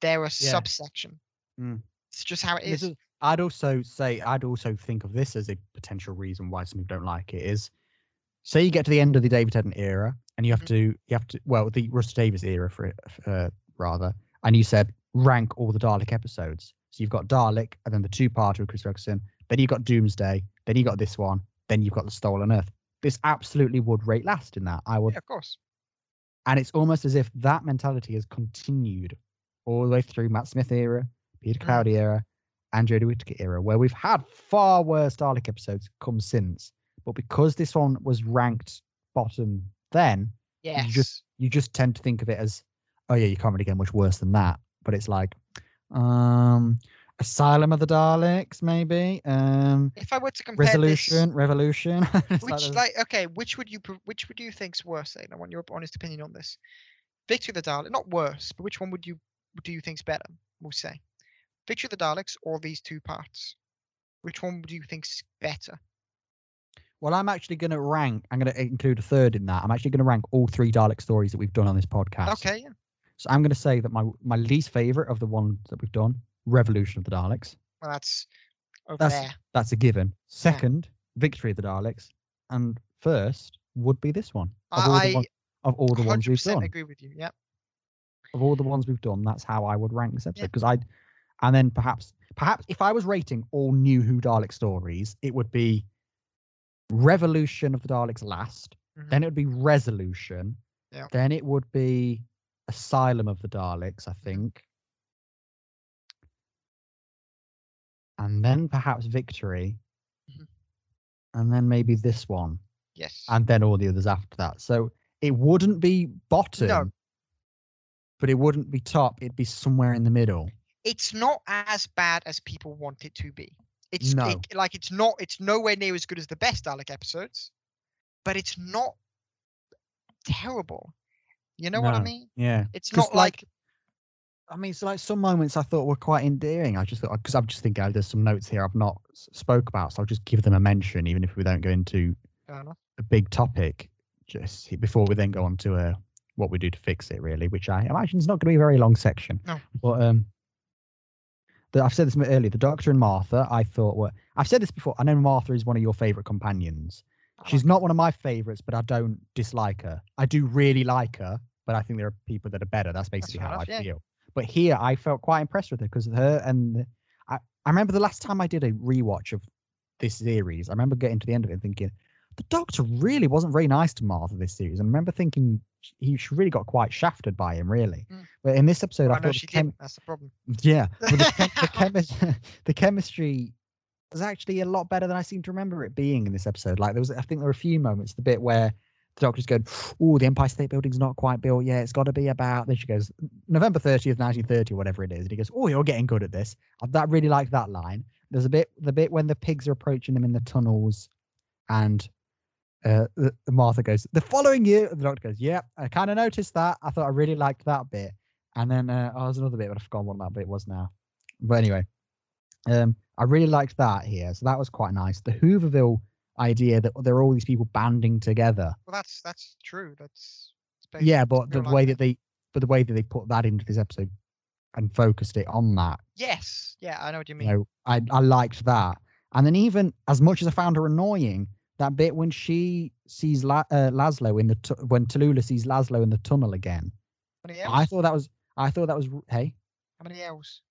They're a Yeah. subsection. Mm. It's just how it is. is- I'd also say I'd also think of this as a potential reason why some people don't like it is say you get to the end of the David Tennant era, and you have Mhm. to you have to well the Russ Davies era for it uh, rather, and you said rank all the Dalek episodes. So you've got Dalek, and then the two parter with Chris Ferguson. Then you've got Doomsday. Then you got this one. Then you've got the Stolen Earth. This absolutely would rate last in that. I would Yeah, of course. and it's almost as if that mentality has continued all the way through Matt Smith era, Peter Mm. Capaldi era, and Jodie Whittaker era, where we've had far worse Dalek episodes come since. But because this one was ranked bottom then, Yes. you just you just tend to think of it as, oh yeah, you can't really get much worse than that. But it's like, um, Asylum of the Daleks, maybe, um, if I were to compare Resolution, Revolution. [laughs] This, like which like okay, which would you which would you think's worse? Then I want your honest opinion on this. Victory of the Daleks, not worse, but which one would you do you think's better? We'll say, Victory of the Daleks or these two parts. Which one do you think's better? Well, I'm actually going to rank. I'm going to include a third in that. I'm actually going to rank all three Dalek stories that we've done on this podcast. Okay, yeah. So I'm going to say that my my least favorite of the ones that we've done, Revolution of the Daleks. Well, that's over That's there. that's a given. Second, Victory of the Daleks, and first would be this one. Of all the, I one, of all the ones we've done, agree with you. Yeah. of all the ones we've done, that's how I would rank this episode. Because I, and then perhaps perhaps if I was rating all new Who Dalek stories, it would be Revolution of the Daleks last. Mhm. Then it would be Resolution. Yeah. Then it would be Asylum of the Daleks, I think. And then perhaps Victory. Mhm. And then maybe this one. Yes. And then all the others after that. So it wouldn't be bottom. But it wouldn't be top. It'd be somewhere in the middle. it's not as bad as people want it to be. It's No. it- like it's not. It's nowhere near as good as the best Dalek episodes, but it's not terrible. You know what I mean? Yeah. It's not like, I mean, so like some moments I thought were quite endearing. I just thought because I'm just thinking oh, there's some notes here I've not spoke about, so I'll just give them a mention, even if we don't go into a big topic just before we then go on to uh, what we do to fix it, really, which I imagine is not going to be a very long section. No. But um, the, I've said this earlier. The Doctor and Martha, I thought were. I've said this before. I know Martha is one of your favorite companions. She's not one of my favorites, but I don't dislike her. I do really like her, but I think there are people that are better. That's basically fair how enough, I yeah. feel. But here, I felt quite impressed with her because of her and I. I remember the last time I did a rewatch of this series. I remember getting to the end of it and thinking, the Doctor really wasn't very nice to Martha this series. And I remember thinking he she really got quite shafted by him, really. Mm. But in this episode, I I, thought she chem- did. That's the problem. yeah, but the, the, [laughs] chemis- [laughs] the chemistry was actually a lot better than I seem to remember it being in this episode. Like there was, I think there were a few moments, the bit where the doctor's going, "Oh, the Empire State Building's not quite built yet. It's got to be about." Then she goes, "November thirtieth, nineteen thirty, whatever it is," and he goes, "Oh, you're getting good at this." I that really liked that line. There's a bit, the bit when the pigs are approaching them in the tunnels, and uh, the, the Martha goes, "They're following year," the doctor goes, "Yeah, I kind of noticed that. I thought I really liked that bit." And then uh, oh, another bit, but I've forgotten what that bit was now. But anyway, um, I really liked that here. So that was quite nice. The Hooverville idea that there are all these people banding together. Well, that's that's true. That's it's Yeah, but the way that they, but the way that they put that into this episode and focused it on that, Yes. Yeah, I know what you you mean. know, I I liked that. And then even as much as I found her annoying, that bit when she sees La- uh, Laszlo in the tu- when Tallulah sees Laszlo in the tunnel again, I thought that was I thought that was hey How many L's?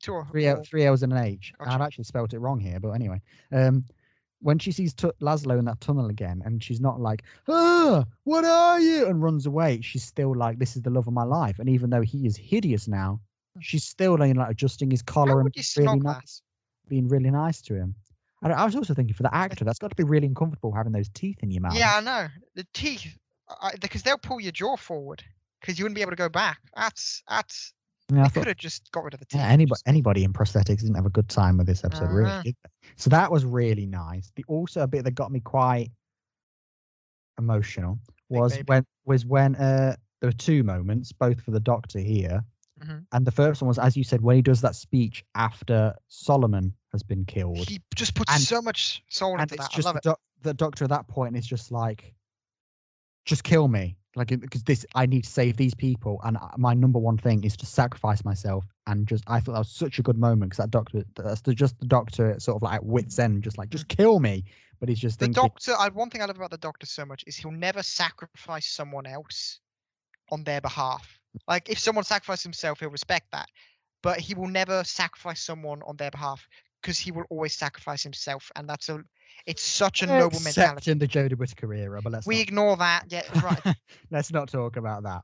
Two or three or- three L's and an H. Gotcha. I've actually spelt it wrong here, but anyway. Um, when she sees tu- Laszlo in that tunnel again, and she's not like, "Ah, what are you?" and runs away, she's still like, "This is the love of my life." And even though he is hideous now, she's still like, like adjusting his collar and being really nice, being really nice to him. And I was also thinking for the actor, that's got to be really uncomfortable having those teeth in your mouth. Yeah, I know. The teeth, because they'll pull your jaw forward because you wouldn't be able to go back. That's that's. Yeah, I thought- could have just got rid of the teeth. Yeah, anybody anybody in prosthetics didn't have a good time with this episode, really. Uh-huh. they? So that was really nice. The also a bit that got me quite emotional was when was when uh there were two moments, both for the doctor here. Mhm. And the first one was, as you said, when he does that speech after Solomon has been killed. He just puts And- so much soul and into it's that. I just love the, doc- the doctor at that point is just like, just kill me. Like because this I need to save these people, and uh, my number one thing is to sacrifice myself. And just I thought that was such a good moment because that doctor, that's the, just the doctor sort of like at wits end, just like just kill me. But he's just The thinking, doctor, I, one thing I love about the doctor so much is he'll never sacrifice someone else on their behalf. Like if someone sacrifices himself, he'll respect that, but he will never sacrifice someone on their behalf because he will always sacrifice himself, and that's a, it's such a noble except mentality. in the Jodie Whittaker era. Uh, but let's We not ignore that. Yeah, right. [laughs] Let's not talk about that.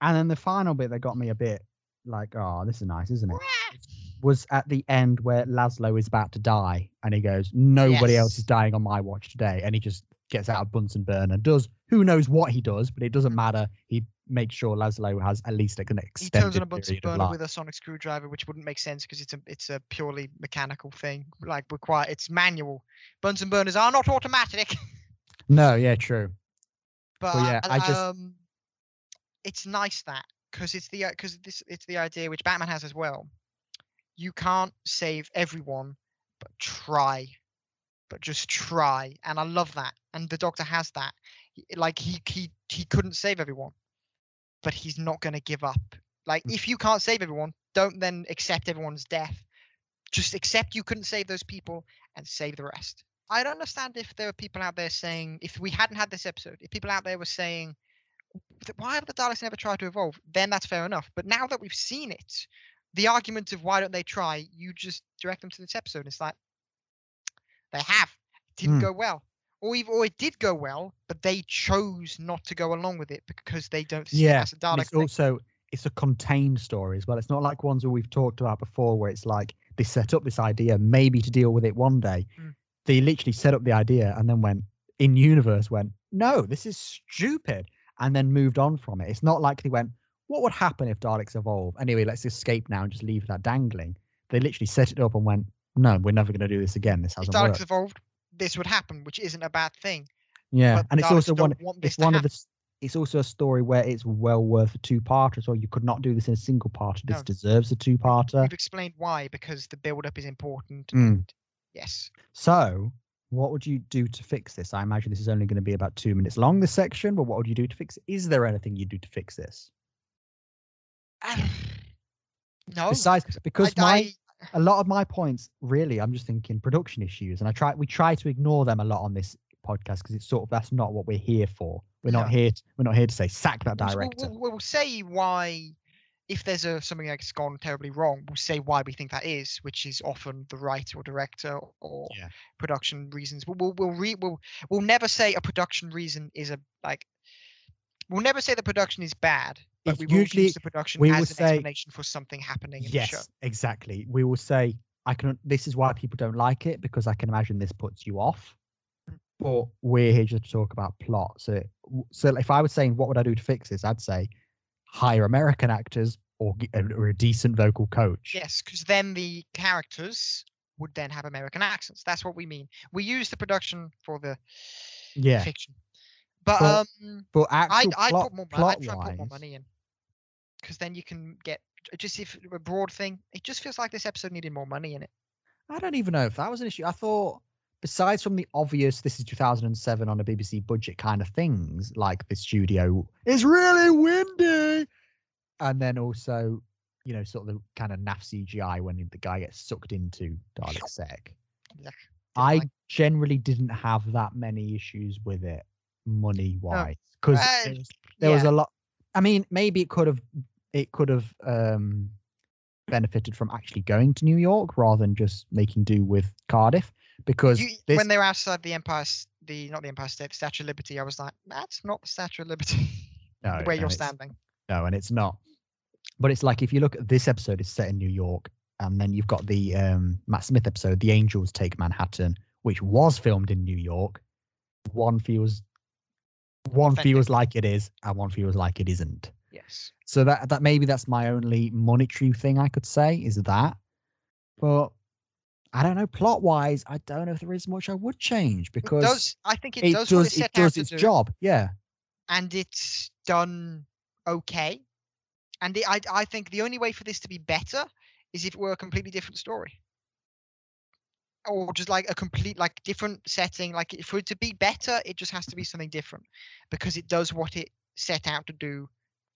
And then the final bit that got me a bit like, oh, this is nice, isn't it? [laughs] Was at the end where Laszlo is about to die and he goes, Nobody else is dying on my watch today. And he just gets out of Bunsen burner, does who knows what he does, but it doesn't mm. matter. He makes sure Laszlo has at least an Mm. he turns on a Bunsen burner with a sonic screwdriver, which wouldn't make sense because it's a it's a purely mechanical thing. Like require it's manual. Bunsen burners are not automatic. [laughs] No, yeah, true. but Well, yeah, I just- um, it's nice that because it's the because this it's the idea which Batman has as well. You can't save everyone, but try, but just try, and I love that. And the Doctor has that. Like he he he couldn't save everyone, but he's not going to give up. Like Mm. if you can't save everyone, don't then accept everyone's death. Just accept you couldn't save those people and save the rest. I don't understand if there are people out there saying if we hadn't had this episode, if people out there were saying why have the Daleks never tried to evolve? Then that's fair enough. But now that we've seen it, the argument of why don't they try, you just direct them to this episode. It's like they have. It didn't Hmm. go well. Or even, or it did go well, but they chose not to go along with it because they don't see it Yeah, as a Dalek it's thing. also it's a contained story as well. It's not like ones that we've talked about before, where it's like they set up this idea maybe to deal with it one day. Mm. They literally set up the idea and then went in universe went no, this is stupid, and then moved on from it. It's not like they went what would happen if Daleks evolve? Anyway, let's escape now and just leave that dangling. They literally set it up and went no, we're never going to do this again. This hasn't Daleks worked. evolved, this would happen, which isn't a bad thing. Yeah, but and it's also one. don't want this It's one of the. It's also a story where it's well worth a two-parter as well. You could not do this in a single parter. This No. deserves a two-parter. We've explained why because the build-up is important. Mm. and Yes. So, what would you do to fix this? I imagine this is only going to be about two minutes long. This section, but what would you do to fix it? Is there anything you do to fix this? [sighs] no. Besides, because I, my a lot of my points, really, I'm just thinking production issues, and I try we try to ignore them a lot on this podcast because it's sort of that's not what we're here for. We're not here. To, we're not here to say sack that we'll, we'll- director. We'll, we'll say why, if there's a something that's gone terribly wrong, we'll say why we think that is, which is often the writer or director or Yeah. production reasons. We'll we'll we'll, re, we'll we'll never say a production reason is a like. We'll never say the production is bad, but we will usually- use the production we as will an say- explanation for something happening in the show. Yes, exactly. We will say, I can. This is why people don't like it because I can imagine this puts you off. Mm. But we're here just to talk about plot. So, so if I was saying, what would I do to fix this? I'd say, hire American actors or, or a decent vocal coach. Yes, because then the characters would then have American accents. That's what we mean. We use the production for the Yeah. fiction. But But um, But actual I'd plot, put more money. plot I'd try and put more money in, because then you can get just if a broad thing. It just feels like this episode needed more money in it. I don't even know if that was an issue. I thought, besides from the obvious, this is 2007 on a BBC budget kind of things, like the studio is really windy, and then also, you know, sort of the kind of naff CGI when the guy gets sucked into Dalek [laughs] Sec. Didn't I like- generally didn't have that many issues with it, money wise, because Uh, there, was, was a lot. I mean, maybe it could have, it could have um, benefited from actually going to New York rather than just making do with Cardiff, because You, this, when they were outside the Empire, the not the Empire State, the Statue of Liberty, I was like, that's not the Statue of Liberty. no, [laughs] where no, you're standing. No, and it's not. But it's like if you look at this episode, it's set in New York, and then you've got the um, Matt Smith episode, "The Angels Take Manhattan," which was filmed in New York. One feels, one Authentic. feels like it is, and one feels like it isn't. Yes. So that that maybe that's my only monetary thing I could say is that. But I don't know. Plot wise, I don't know if there is much I would change It because does. I think it, it does, does it it does its do, job. Yeah. and it's done okay. And it, I, I think the only way for this to be better is if it were a completely different story, or just like a complete like different setting. Like for it to be better, it just has to be something different, because it does what it set out to do,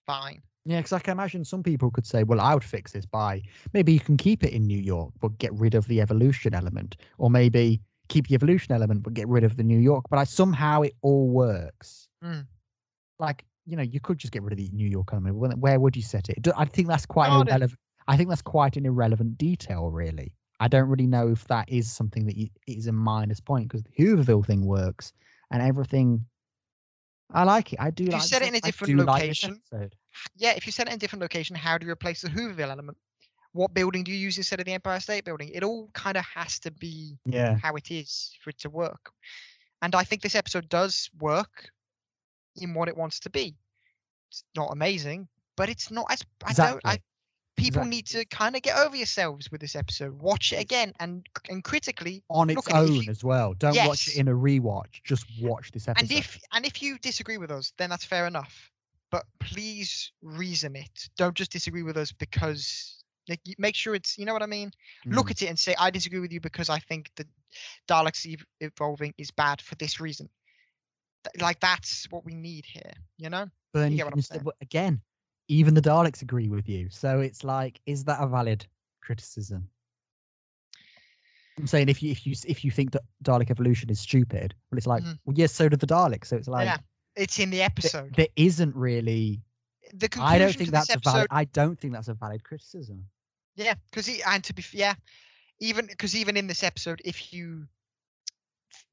fine. Yeah, because I can imagine some people could say, well, I would fix this by maybe you can keep it in New York, but get rid of the evolution element, or maybe keep the evolution element, but get rid of the New York. But I somehow it all works. Mm. Like, you know, you could just get rid of the New York element. Where, where would you set it? I think that's quite an irrelevant. I think that's quite an irrelevant detail, really. I don't really know if that is something that you, is a minus point because the Hooverville thing works and everything. I like it. I do If you like. set it in a different do like location. Yeah, if you set it in a different location, how do you replace the Hooverville element? What building do you use instead of the Empire State Building? It all kind of has to be Yeah. how it is for it to work. And I think this episode does work in what it wants to be. It's not amazing, but it's not as I don't I Exactly. people need to kind of get over yourselves with this episode. Watch it again and and critically on its Look at it, own as well. Don't watch it in a rewatch. Just watch this episode. and if and if you disagree with us, then that's fair enough. But please reason it. Don't just disagree with us because like, make sure it's you know what I mean. Look Mm. at it and say I disagree with you because I think the Daleks ev- evolving is bad for this reason. Th- Like that's what we need here, you know. but you you get what I'm say, saying. again, even the Daleks agree with you. So it's like, is that a valid criticism? I'm saying if you if you if you think that Dalek evolution is stupid, well, it's like, Mhm. well, yes, so did the Daleks. So it's like yeah, it's in the th- episode. there isn't really. the conclusion I don't think that's a valid. I don't think that's a valid criticism. Yeah, because and to be yeah, even because even in this episode, if you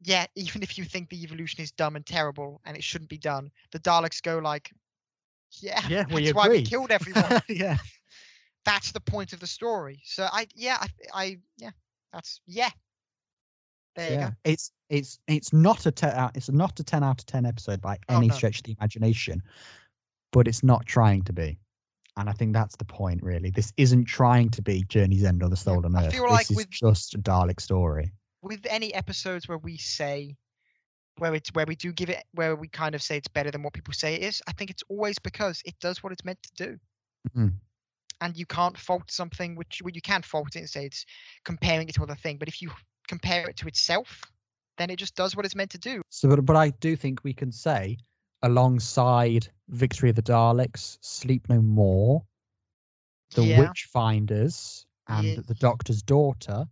yeah, even if you think the evolution is dumb and terrible and it shouldn't be done, the Daleks go like, yeah, Yeah, that's we why we killed [laughs] everyone. yeah. that's the point of the story. So I yeah, I, I yeah, that's yeah. There you yeah. go. It's it's it's not a ten out. Uh, it's not a ten out of ten episode by Oh, any no. stretch of the imagination, but it's not trying to be, and I think that's the point. Really, this isn't trying to be Journey's End or the Stolen I Earth. feel this like is with- just a Dalek story. With any episodes where we say where it's where we do give it where we kind of say it's better than what people say it is, I think it's always because it does what it's meant to do. Mhm. and you can't fault something which well, you can fault it and say it's comparing it to other thing but if you compare it to itself then it just does what it's meant to do So, but, but I do think we can say, alongside Victory of the Daleks, Sleep No More, The yeah Witchfinders, and Yeah. The Doctor's Daughter.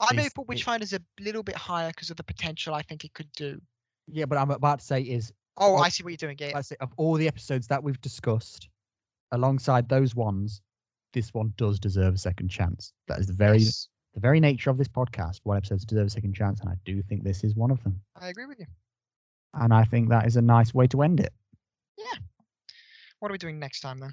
i put it- witchfinder's a little bit higher because of the potential i think it could do Yeah, but I'm about to say is oh i see what you're doing yeah, I say of all the episodes that we've discussed, alongside those ones, this one does deserve a second chance. That is the very yes, the very nature of this podcast. What episodes deserve a second chance, and I do think this is one of them. i agree with you And I think that is a nice way to end it. Yeah. What are we doing next time then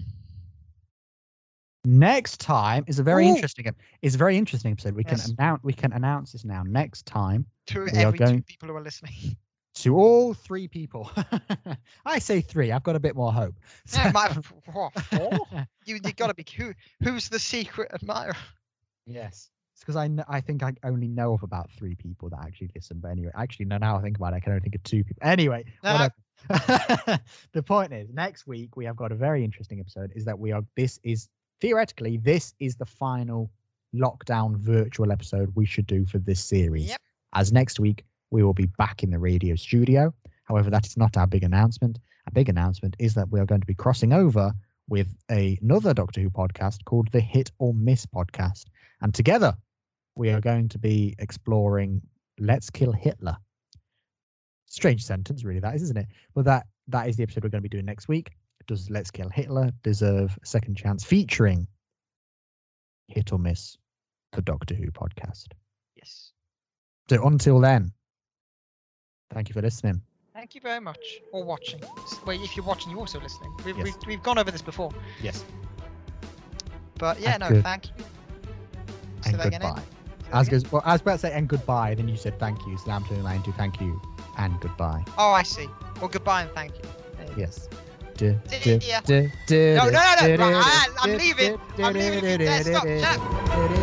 Next time is a very Ooh. interesting It's a very interesting episode. We can announce we can announce this now. Next time to We are every two going- people who are listening [laughs] to all three people. [laughs] I say three. I've got a bit more hope. yeah, my, [laughs] what, four? you, you gotta be who who's the secret admirer [laughs] Yes. It's because I kn- I think I only know of about three people that actually listen. But anyway, actually, no, now I think about it, I can only think of two people. Anyway, No, whatever. the point is, next week we have got a very interesting episode. Is that we are this is theoretically this is the final lockdown virtual episode we should do for this series. Yep. As next week we will be back in the radio studio. However, that is not our big announcement. Our big announcement is that we are going to be crossing over with a- another Doctor Who podcast called the Hit or Miss podcast. And together, we are going to be exploring Let's Kill Hitler. Strange sentence, really, that is, isn't it? But that that is the episode we're going to be doing next week. Does Let's Kill Hitler deserve a second chance? Featuring Hit or Miss, the Doctor Who podcast. yes So until then, thank you for listening. thank you very much or watching well if you're watching you're also listening we've, Yes. we've, we've gone over this before Yes. but yeah And no good- thank you And Ed. goodbye. Say that I was, again. gonna- well, I was about to say and goodbye, and then you said thank you. So I'm turning around to thank you and goodbye. Oh, I see. Well, goodbye and thank you. There you go. Yes. Du- See du- ya. du- du- No, no, no, no, right, I'm leaving. I'm leaving if you du- dare du- stop.